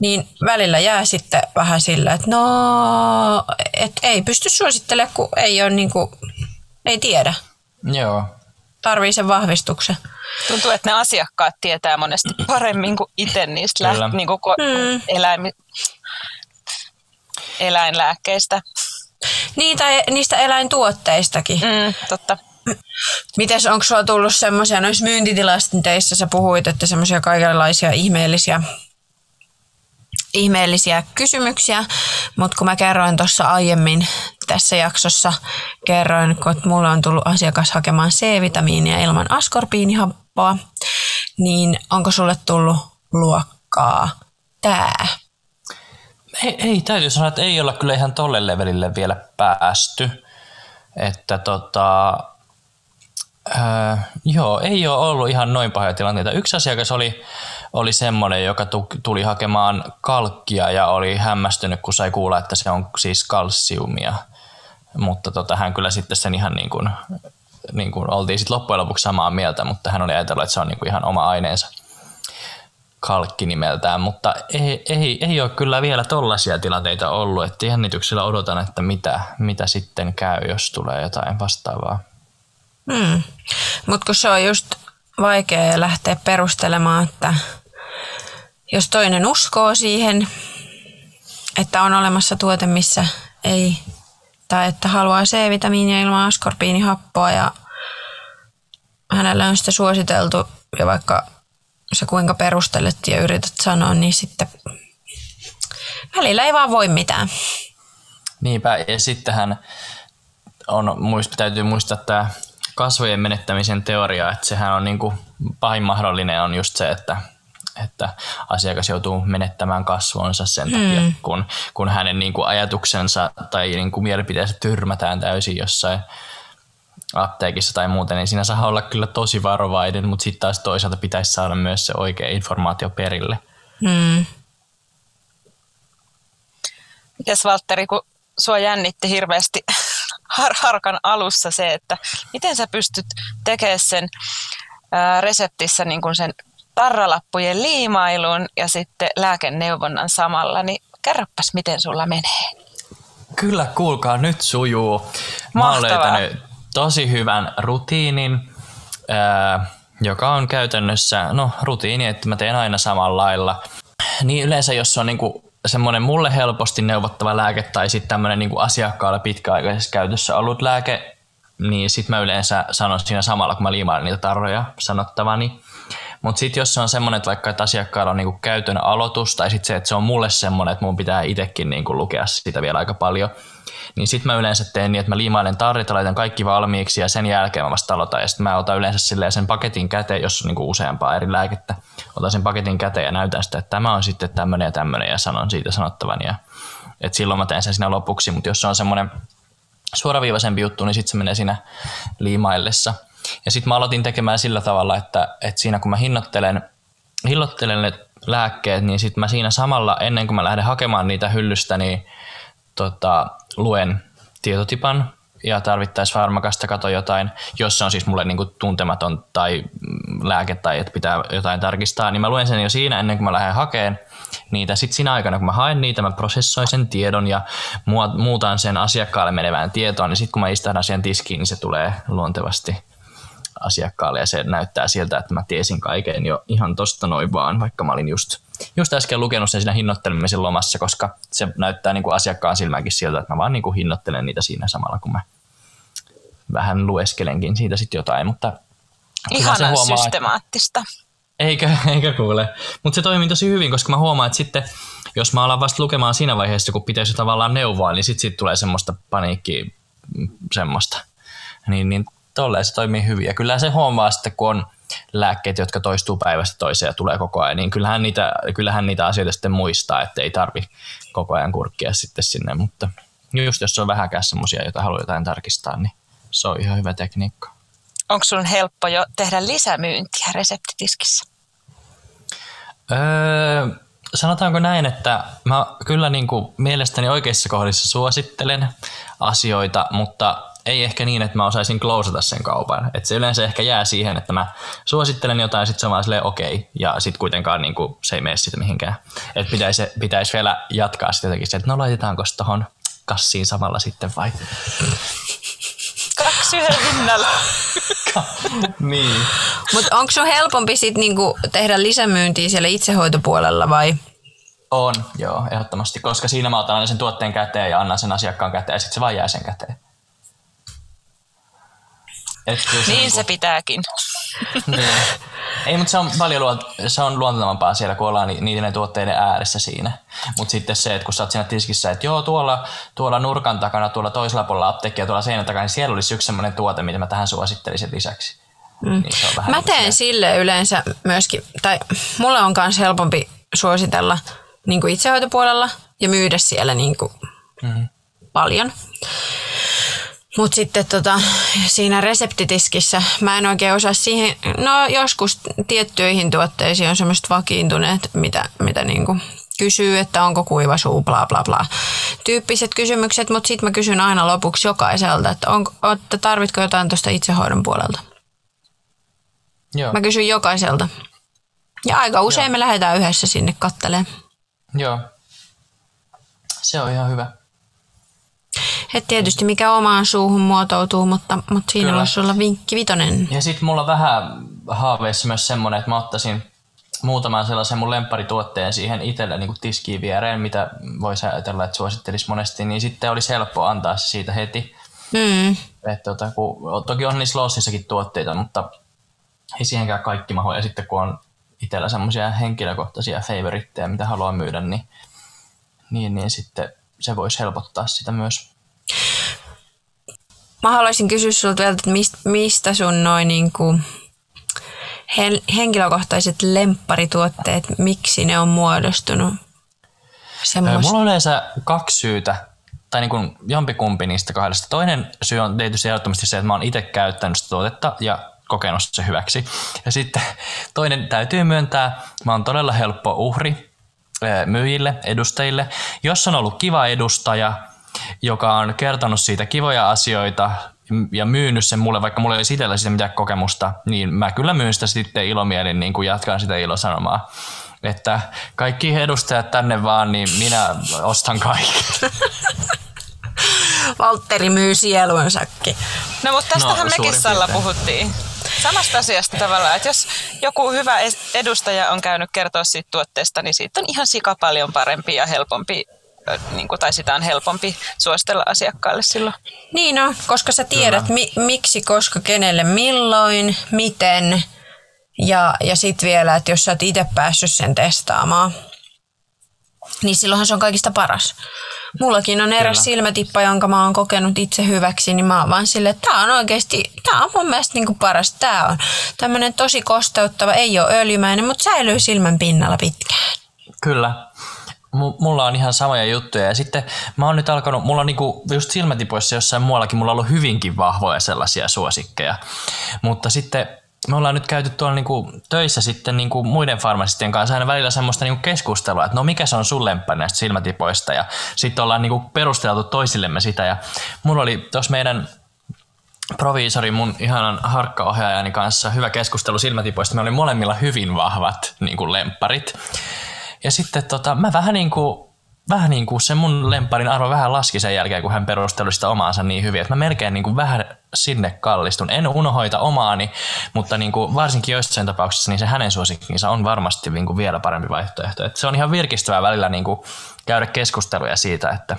[SPEAKER 1] niin välillä jää sitten vähän sillä, että no, et ei pysty suosittelemaan, kun ei ole niin kuin, ei tiedä.
[SPEAKER 3] Joo.
[SPEAKER 1] Tarvii sen vahvistuksen.
[SPEAKER 2] Tuntuu, että ne asiakkaat tietää monesti paremmin kuin itse niistä lä- niin kuin ko-
[SPEAKER 1] Mm.
[SPEAKER 2] eläimi- eläinlääkkeistä.
[SPEAKER 1] Niitä, niistä eläintuotteistakin.
[SPEAKER 2] Mm, totta.
[SPEAKER 1] Mites, onko sulla tullut semmoisia, noissa myyntitilastenteissa sä puhuit, että semmoisia kaikenlaisia ihmeellisiä, ihmeellisiä kysymyksiä, mutta kun mä kerroin tuossa aiemmin tässä jaksossa, kerroin, kun mulla on tullut asiakas hakemaan C-vitamiinia ilman askorbiinihappoa, niin onko sulle tullut luokkaa tää?
[SPEAKER 3] Ei, ei, täytyy sanoa, että ei olla kyllä ihan tolle levelille vielä päästy. Että tota, ää, joo, ei ole ollut ihan noin pahoja tilanteita. Yksi asiakas oli, oli semmoinen, joka tu, tuli hakemaan kalkkia ja oli hämmästynyt, kun sai kuulla, että se on siis kalsiumia. Mutta tota, hän kyllä sitten sen ihan niin kuin, niin kuin oltiin sitten loppujen lopuksi samaa mieltä, mutta hän oli ajatellut, että se on niin kuin ihan oma aineensa kalkki nimeltään, mutta ei, ei, ei ole kyllä vielä tollaisia tilanteita ollut, että jännityksellä odotan, että mitä, mitä sitten käy, jos tulee jotain vastaavaa.
[SPEAKER 1] Hmm. Mutta kun se on just vaikea lähteä perustelemaan, että jos toinen uskoo siihen, että on olemassa tuote, missä ei, tai että haluaa C-vitamiinia ilman askorbiinihappoa ja hänelle on sitä suositeltu ja vaikka sä kuinka perustelet ja yrität sanoa, niin sitten välillä ei vaan voi mitään.
[SPEAKER 3] Niinpä, ja sittenhän on, muist, täytyy muistaa tämä kasvojen menettämisen teoria, että sehän on niin kuin, pahin mahdollinen on just se, että, että asiakas joutuu menettämään kasvonsa sen takia,
[SPEAKER 1] Hmm.
[SPEAKER 3] kun, kun hänen niin kuin, ajatuksensa tai niin kuin, mielipiteensä tyrmätään täysin jossain apteekissa tai muuten, niin siinä saa olla kyllä tosi varovainen, mutta sitten taas toisaalta pitäisi saada myös se oikea informaatio perille.
[SPEAKER 1] Hmm.
[SPEAKER 2] Mites Valtteri, kun sua jännitti hirveästi har- harkan alussa se, että miten sä pystyt tekemään sen ää, reseptissä niin kuin sen tarralappujen liimailun ja sitten lääkeneuvonnan samalla, niin kerropas miten sulla menee.
[SPEAKER 3] Kyllä, kuulkaa, nyt sujuu. Mä oon
[SPEAKER 2] Mahtavaa.
[SPEAKER 3] löytänyt tosi hyvän rutiinin, joka on käytännössä, no rutiini, että mä teen aina samalla lailla. Niin yleensä, jos on niinku semmoinen mulle helposti neuvottava lääke tai sitten tämmöinen niinku asiakkaalle pitkäaikaisessa käytössä ollut lääke, niin sitten mä yleensä sanon siinä samalla, kun mä liimailen niitä tarroja sanottavani. Mutta sitten jos se on semmoinen, että vaikka että asiakkaalla on niinku käytön aloitus tai sitten se, että se on mulle semmoinen, että mun pitää itsekin niinku lukea sitä vielä aika paljon, niin sitten mä yleensä teen niin, että mä liimailen tarrit laitan kaikki valmiiksi ja sen jälkeen mä vasta aloitan. Ja sitten mä otan yleensä sen paketin käteen, jos on niinku useampaa eri lääkettä. Otan sen paketin käteen ja näytän sitä, että tämä on sitten tämmöinen ja tämmöinen ja sanon siitä sanottavan. Ja, et silloin mä teen sen siinä lopuksi, mutta jos se on semmoinen suoraviivaisempi juttu, niin sitten se menee siinä liimaillessa. Ja sitten mä aloitin tekemään sillä tavalla, että, että siinä kun mä hinnoittelen, hinnoittelen ne lääkkeet, niin sitten mä siinä samalla, ennen kuin mä lähden hakemaan niitä hyllystä, niin tota, luen tietotipan ja tarvittaessa farmakasta kato jotain, jos se on siis mulle niinku tuntematon tai lääke tai että pitää jotain tarkistaa, niin mä luen sen jo siinä ennen kuin mä lähden hakemaan niitä. Sitten siinä aikana, kun mä haen niitä, mä prosessoin sen tiedon ja muutan sen asiakkaalle menevään tietoon, niin sitten kun mä istahdan siihen tiskiin, niin se tulee luontevasti asiakkaalle ja se näyttää siltä, että mä tiesin kaiken jo ihan tosta noin vaan, vaikka mä olin just, just äsken lukenut sen siinä hinnoittelemisen lomassa, koska se näyttää niin kuin asiakkaan silmäänkin siltä, että mä vaan niin kuin hinnoittelen niitä siinä samalla, kun mä vähän lueskelenkin siitä sitten jotain, mutta
[SPEAKER 2] Ihanan huomaa, systemaattista.
[SPEAKER 3] Eikö, eikö kuule. Mutta se toimii tosi hyvin, koska mä huomaan, että sitten jos mä alan vasta lukemaan siinä vaiheessa, kun pitäisi tavallaan neuvoa, niin sitten sit tulee semmoista paniikkiä mm, semmoista. Niin, niin tolleen se toimii hyvin. Ja kyllä se huomaa sitten, kun on lääkkeet, jotka toistuu päivästä toiseen ja tulee koko ajan, niin kyllähän niitä, kyllähän niitä asioita sitten muistaa, että ei tarvi koko ajan kurkkia sitten sinne, mutta just jos on vähäkään semmoisia, joita haluaa jotain tarkistaa, niin se on ihan hyvä tekniikka.
[SPEAKER 2] Onko sun helppo jo tehdä lisämyyntiä reseptitiskissä?
[SPEAKER 3] Öö, sanotaanko näin, että mä kyllä niin kuin mielestäni oikeissa kohdissa suosittelen asioita, mutta ei ehkä niin, että mä osaisin klousata sen kaupan. Et se yleensä ehkä jää siihen, että mä suosittelen jotain ja sitten se on vaan silleen okei, okay, ja sitten kuitenkaan niin kuin, se ei mene sitä mihinkään. Että pitäisi, pitäisi vielä jatkaa sitten jotenkin se, että no laitetaanko tuohon kassiin samalla sitten vai?
[SPEAKER 2] Kaksi yhden hinnalla.
[SPEAKER 3] niin.
[SPEAKER 1] Mutta onko sun helpompi sit niinku tehdä lisämyyntiä siellä itsehoitopuolella vai?
[SPEAKER 3] On, joo, ehdottomasti, koska siinä mä otan sen tuotteen käteen ja annan sen asiakkaan käteen ja sitten se vaan jää sen käteen.
[SPEAKER 2] Et se niin niinku... se pitääkin.
[SPEAKER 3] niin. Ei, mutta se on paljon luont- se on luontavampaa siellä, kun ollaan ni- niiden tuotteiden ääressä siinä. Mutta sitten se, että kun sä oot siinä tiskissä, että joo, tuolla, tuolla nurkan takana, tuolla toisella puolella apteekkia, tuolla seinän takana, niin siellä olisi yksi sellainen tuote, mitä mä tähän suosittelisin lisäksi.
[SPEAKER 1] Mm. Niin mä niin teen sille yleensä myöskin, tai mulle on myös helpompi suositella niin kuin itsehoitopuolella ja myydä siellä niin kuin mm. paljon. Mutta sitten tota, siinä reseptitiskissä mä en oikein osaa siihen, no joskus tiettyihin tuotteisiin on semmoiset vakiintuneet, mitä, mitä niinku kysyy, että onko kuiva suu, bla bla bla. Tyyppiset kysymykset, mutta sitten mä kysyn aina lopuksi jokaiselta, että, onko, että tarvitko jotain tuosta itsehoidon puolelta. Joo. Mä kysyn jokaiselta. Ja aika usein Joo. me lähdetään yhdessä sinne kattelemaan.
[SPEAKER 3] Joo. Se on ihan hyvä.
[SPEAKER 1] Et tietysti mikä omaan suuhun muotoutuu, mutta, mutta siinä Kyllä. voisi olla vinkki vitonen.
[SPEAKER 3] Ja sitten mulla on vähän haaveissa myös semmoinen, että mä ottaisin muutaman sellaisen mun lempparituotteen siihen itselle niin tiskiin viereen, mitä voisi ajatella, että suosittelisi monesti, niin sitten olisi helppo antaa se siitä heti. Mm. Et, tota, kun, toki on niissä lossissakin tuotteita, mutta ei siihenkään kaikki maho. Ja sitten kun on itsellä semmoisia henkilökohtaisia favoritteja, mitä haluaa myydä, niin, niin, niin sitten se voisi helpottaa sitä myös.
[SPEAKER 1] Mä haluaisin kysyä sinulta vielä, että mistä, sun noin niin kuin henkilökohtaiset lempparituotteet, miksi ne on muodostunut
[SPEAKER 3] semmoista? Mulla on yleensä kaksi syytä, tai niin kuin jompikumpi niistä kahdesta. Toinen syy on tietysti ehdottomasti se, että mä oon itse käyttänyt sitä tuotetta ja kokenut se hyväksi. Ja sitten toinen täytyy myöntää, mä oon todella helppo uhri myyjille, edustajille. Jos on ollut kiva edustaja, joka on kertonut siitä kivoja asioita ja myynyt sen mulle, vaikka mulla ei olisi itsellä siitä mitään kokemusta, niin mä kyllä myyn sitä sitten ilomielin, niin kuin jatkan sitä ilosanomaa. Että kaikki edustajat tänne vaan, niin minä ostan kaikki.
[SPEAKER 1] Valtteri myy sielunsakin.
[SPEAKER 2] No mutta tästähän no, mekin puhuttiin. Samasta asiasta tavallaan, että jos joku hyvä edustaja on käynyt kertoa siitä tuotteesta, niin siitä on ihan sika paljon parempi ja helpompi niin kuin, tai sitä on helpompi suositella asiakkaalle silloin.
[SPEAKER 1] Niin no, koska sä tiedät mi- miksi, koska, kenelle, milloin, miten ja, ja sitten vielä, että jos sä oot itse päässyt sen testaamaan, niin silloinhan se on kaikista paras. Mullakin on eräs Kyllä. silmätippa, jonka mä oon kokenut itse hyväksi, niin mä oon vaan sille, että tää on oikeasti, tää on mun mielestä niinku paras. Tää on tämmönen tosi kosteuttava, ei ole öljymäinen, mutta säilyy silmän pinnalla pitkään.
[SPEAKER 3] Kyllä mulla on ihan samoja juttuja. Ja sitten mä oon nyt alkanut, mulla on niinku just silmätipoissa jossain muuallakin, mulla on ollut hyvinkin vahvoja sellaisia suosikkeja. Mutta sitten me ollaan nyt käyty tuolla niinku töissä sitten niinku muiden farmasistien kanssa aina välillä semmoista niinku keskustelua, että no mikä se on sun lemppari näistä silmätipoista ja sitten ollaan niinku perusteltu toisillemme sitä ja mulla oli tuossa meidän proviisori mun ihanan harkkaohjaajani kanssa hyvä keskustelu silmätipoista. Me oli molemmilla hyvin vahvat niin kuin lempparit. Ja sitten tota, mä vähän niin kuin vähän niin kuin se mun lemparin arvo vähän laski sen jälkeen, kun hän perusteli sitä omaansa niin hyvin, että mä melkein niin kuin vähän sinne kallistun. En unohoita omaani, mutta niin kuin varsinkin joissain tapauksissa niin se hänen suosikkinsa on varmasti niin kuin vielä parempi vaihtoehto. Että se on ihan virkistävää välillä niin kuin käydä keskusteluja siitä, että,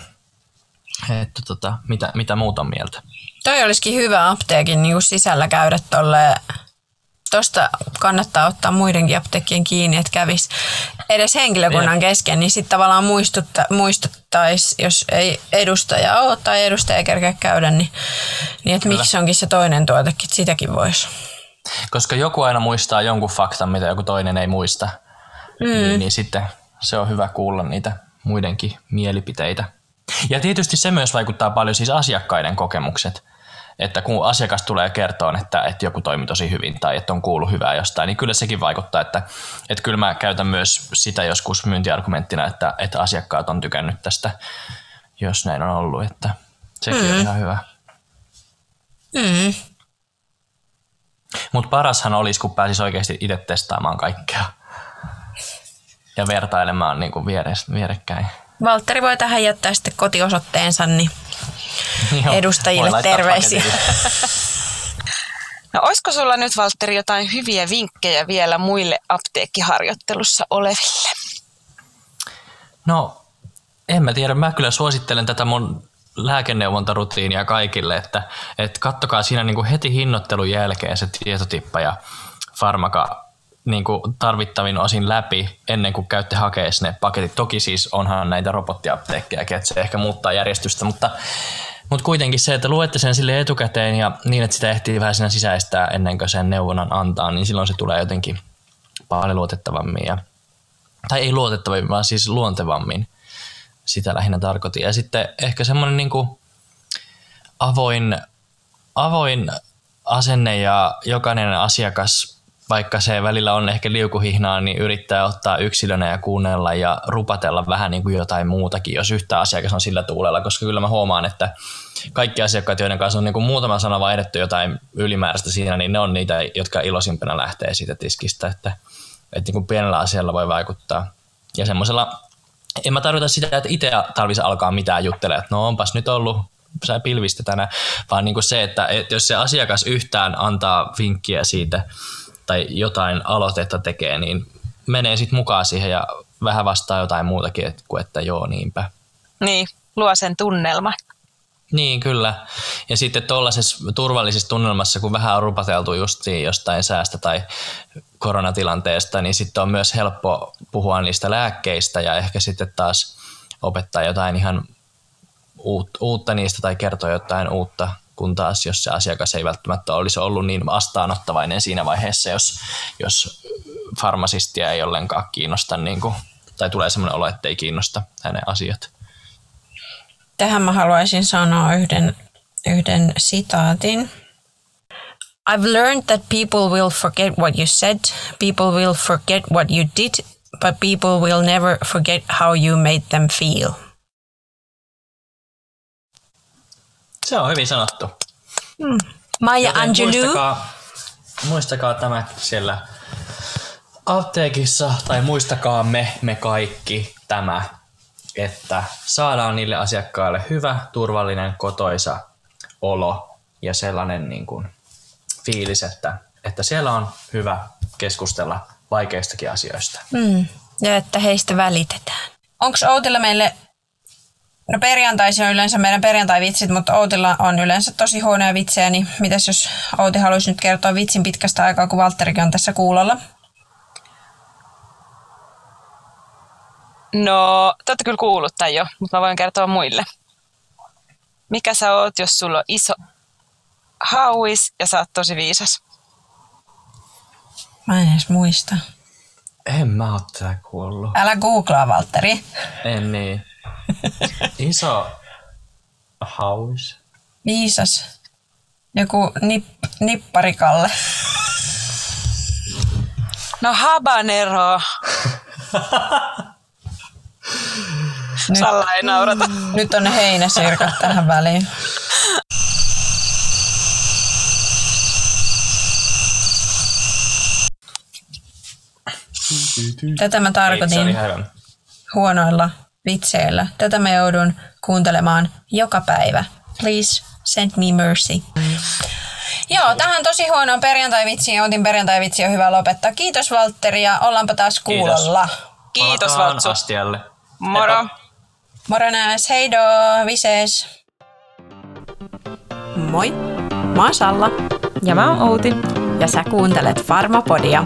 [SPEAKER 3] että tota, mitä, mitä muut on mieltä.
[SPEAKER 1] Toi olisikin hyvä apteekin niin kuin sisällä käydä tolle Tuosta kannattaa ottaa muidenkin apteekkien kiinni, että kävis edes henkilökunnan kesken, niin sitten tavallaan muistutta, muistuttaisi, jos ei edustaja ole tai edustaja ei kerkeä käydä, niin, niin että miksi onkin se toinen tuotekin, että sitäkin voisi.
[SPEAKER 3] Koska joku aina muistaa jonkun faktan, mitä joku toinen ei muista, mm. niin, niin sitten se on hyvä kuulla niitä muidenkin mielipiteitä. Ja tietysti se myös vaikuttaa paljon siis asiakkaiden kokemukset että kun asiakas tulee kertoa, että, että joku toimi tosi hyvin tai että on kuullut hyvää jostain, niin kyllä sekin vaikuttaa, että, että kyllä mä käytän myös sitä joskus myyntiargumenttina, että, että asiakkaat on tykännyt tästä, jos näin on ollut, että sekin mm. on ihan hyvä. Mm. Mutta parashan olisi, kun pääsisi oikeasti itse testaamaan kaikkea ja vertailemaan niin kuin vierekkäin.
[SPEAKER 1] Valtteri voi tähän jättää sitten kotiosoitteensa, niin Joo, edustajille terveisiä.
[SPEAKER 2] No olisiko sulla nyt, Valtteri, jotain hyviä vinkkejä vielä muille apteekkiharjoittelussa oleville?
[SPEAKER 3] No, en mä tiedä. Mä kyllä suosittelen tätä mun lääkeneuvontarutiinia kaikille, että, että kattokaa siinä niin kuin heti hinnoittelun jälkeen se tietotippa ja farmaka niin kuin tarvittavin osin läpi ennen kuin käytte hakea ne paketit. Toki siis onhan näitä robottiapteekkeja, että se ehkä muuttaa järjestystä, mutta, mutta kuitenkin se, että luette sen sille etukäteen ja niin, että sitä ehtii vähän siinä sisäistää ennen kuin sen neuvonnan antaa, niin silloin se tulee jotenkin paljon luotettavammin. Ja, tai ei luotettavammin, vaan siis luontevammin. Sitä lähinnä tarkoitin. Ja sitten ehkä semmoinen niin kuin avoin, avoin asenne ja jokainen asiakas vaikka se välillä on ehkä liukuhihnaa, niin yrittää ottaa yksilönä ja kuunnella ja rupatella vähän niin kuin jotain muutakin, jos yhtä asiakas on sillä tuulella, koska kyllä mä huomaan, että kaikki asiakkaat, joiden kanssa on niin kuin muutama sana vaihdettu jotain ylimääräistä siinä, niin ne on niitä, jotka ilosimpana lähtee siitä tiskistä, että, että niin kuin pienellä asialla voi vaikuttaa. Ja semmoisella, en mä tarkoita sitä, että itse tarvitsisi alkaa mitään juttelemaan, että no onpas nyt ollut sä pilvistä tänään, vaan niin kuin se, että, että jos se asiakas yhtään antaa vinkkiä siitä, tai jotain aloitetta tekee, niin menee sitten mukaan siihen ja vähän vastaa jotain muutakin kuin että joo niinpä.
[SPEAKER 2] Niin, luo sen tunnelma.
[SPEAKER 3] Niin, kyllä. Ja sitten tuollaisessa turvallisessa tunnelmassa, kun vähän on rupateltu justiin jostain säästä tai koronatilanteesta, niin sitten on myös helppo puhua niistä lääkkeistä ja ehkä sitten taas opettaa jotain ihan uutta niistä tai kertoa jotain uutta kun taas jos se asiakas ei välttämättä olisi ollut niin vastaanottavainen siinä vaiheessa, jos, jos farmasistia ei ollenkaan kiinnosta, niin kuin, tai tulee sellainen olo, että ei kiinnosta hänen asiat.
[SPEAKER 1] Tähän mä haluaisin sanoa yhden, yhden sitaatin. I've learned that people will forget what you said, people will forget what you did, but people will never forget how you made them feel.
[SPEAKER 3] Se on hyvin sanottu.
[SPEAKER 1] Mm. Maija Angelou.
[SPEAKER 3] Muistakaa, muistakaa tämä siellä apteekissa, tai muistakaa me, me kaikki tämä, että saadaan niille asiakkaille hyvä, turvallinen, kotoisa olo ja sellainen niin kuin fiilis, että, että siellä on hyvä keskustella vaikeistakin asioista.
[SPEAKER 1] Mm. Ja että heistä välitetään. Onko Outilla meille No perjantaisin on yleensä meidän perjantai-vitsit, mutta Outilla on yleensä tosi huonoja vitsejä, niin mitäs jos Outi haluaisi nyt kertoa vitsin pitkästä aikaa, kun Valtterikin on tässä kuulolla?
[SPEAKER 2] No, te olette kyllä kuullut tämän jo, mutta mä voin kertoa muille. Mikä sä oot, jos sulla on iso hauis ja sä oot tosi viisas?
[SPEAKER 1] Mä en edes muista.
[SPEAKER 3] En mä oo tätä kuullut.
[SPEAKER 1] Älä googlaa, Valtteri.
[SPEAKER 3] En niin. Iso haus.
[SPEAKER 1] Viisas. Joku nip, nipparikalle.
[SPEAKER 2] No habanero. Salla ei naurata.
[SPEAKER 1] Nyt on heinäsirkat tähän väliin. Tätä mä tarkoitin
[SPEAKER 3] ei,
[SPEAKER 1] huonoilla vitseillä. Tätä mä joudun kuuntelemaan joka päivä. Please send me mercy. Joo, tähän tosi huonoon perjantai-vitsiin ja otin perjantai-vitsi on hyvä lopettaa. Kiitos Valtteri ja ollaanpa taas kuulolla.
[SPEAKER 2] Kiitos
[SPEAKER 3] Palataan
[SPEAKER 2] Valtsu.
[SPEAKER 3] astialle.
[SPEAKER 2] Moro.
[SPEAKER 1] Moro näes, heido, vises. Moi, mä oon Salla
[SPEAKER 2] Ja mä oon Outi.
[SPEAKER 1] ja sä kuuntelet Farmapodia.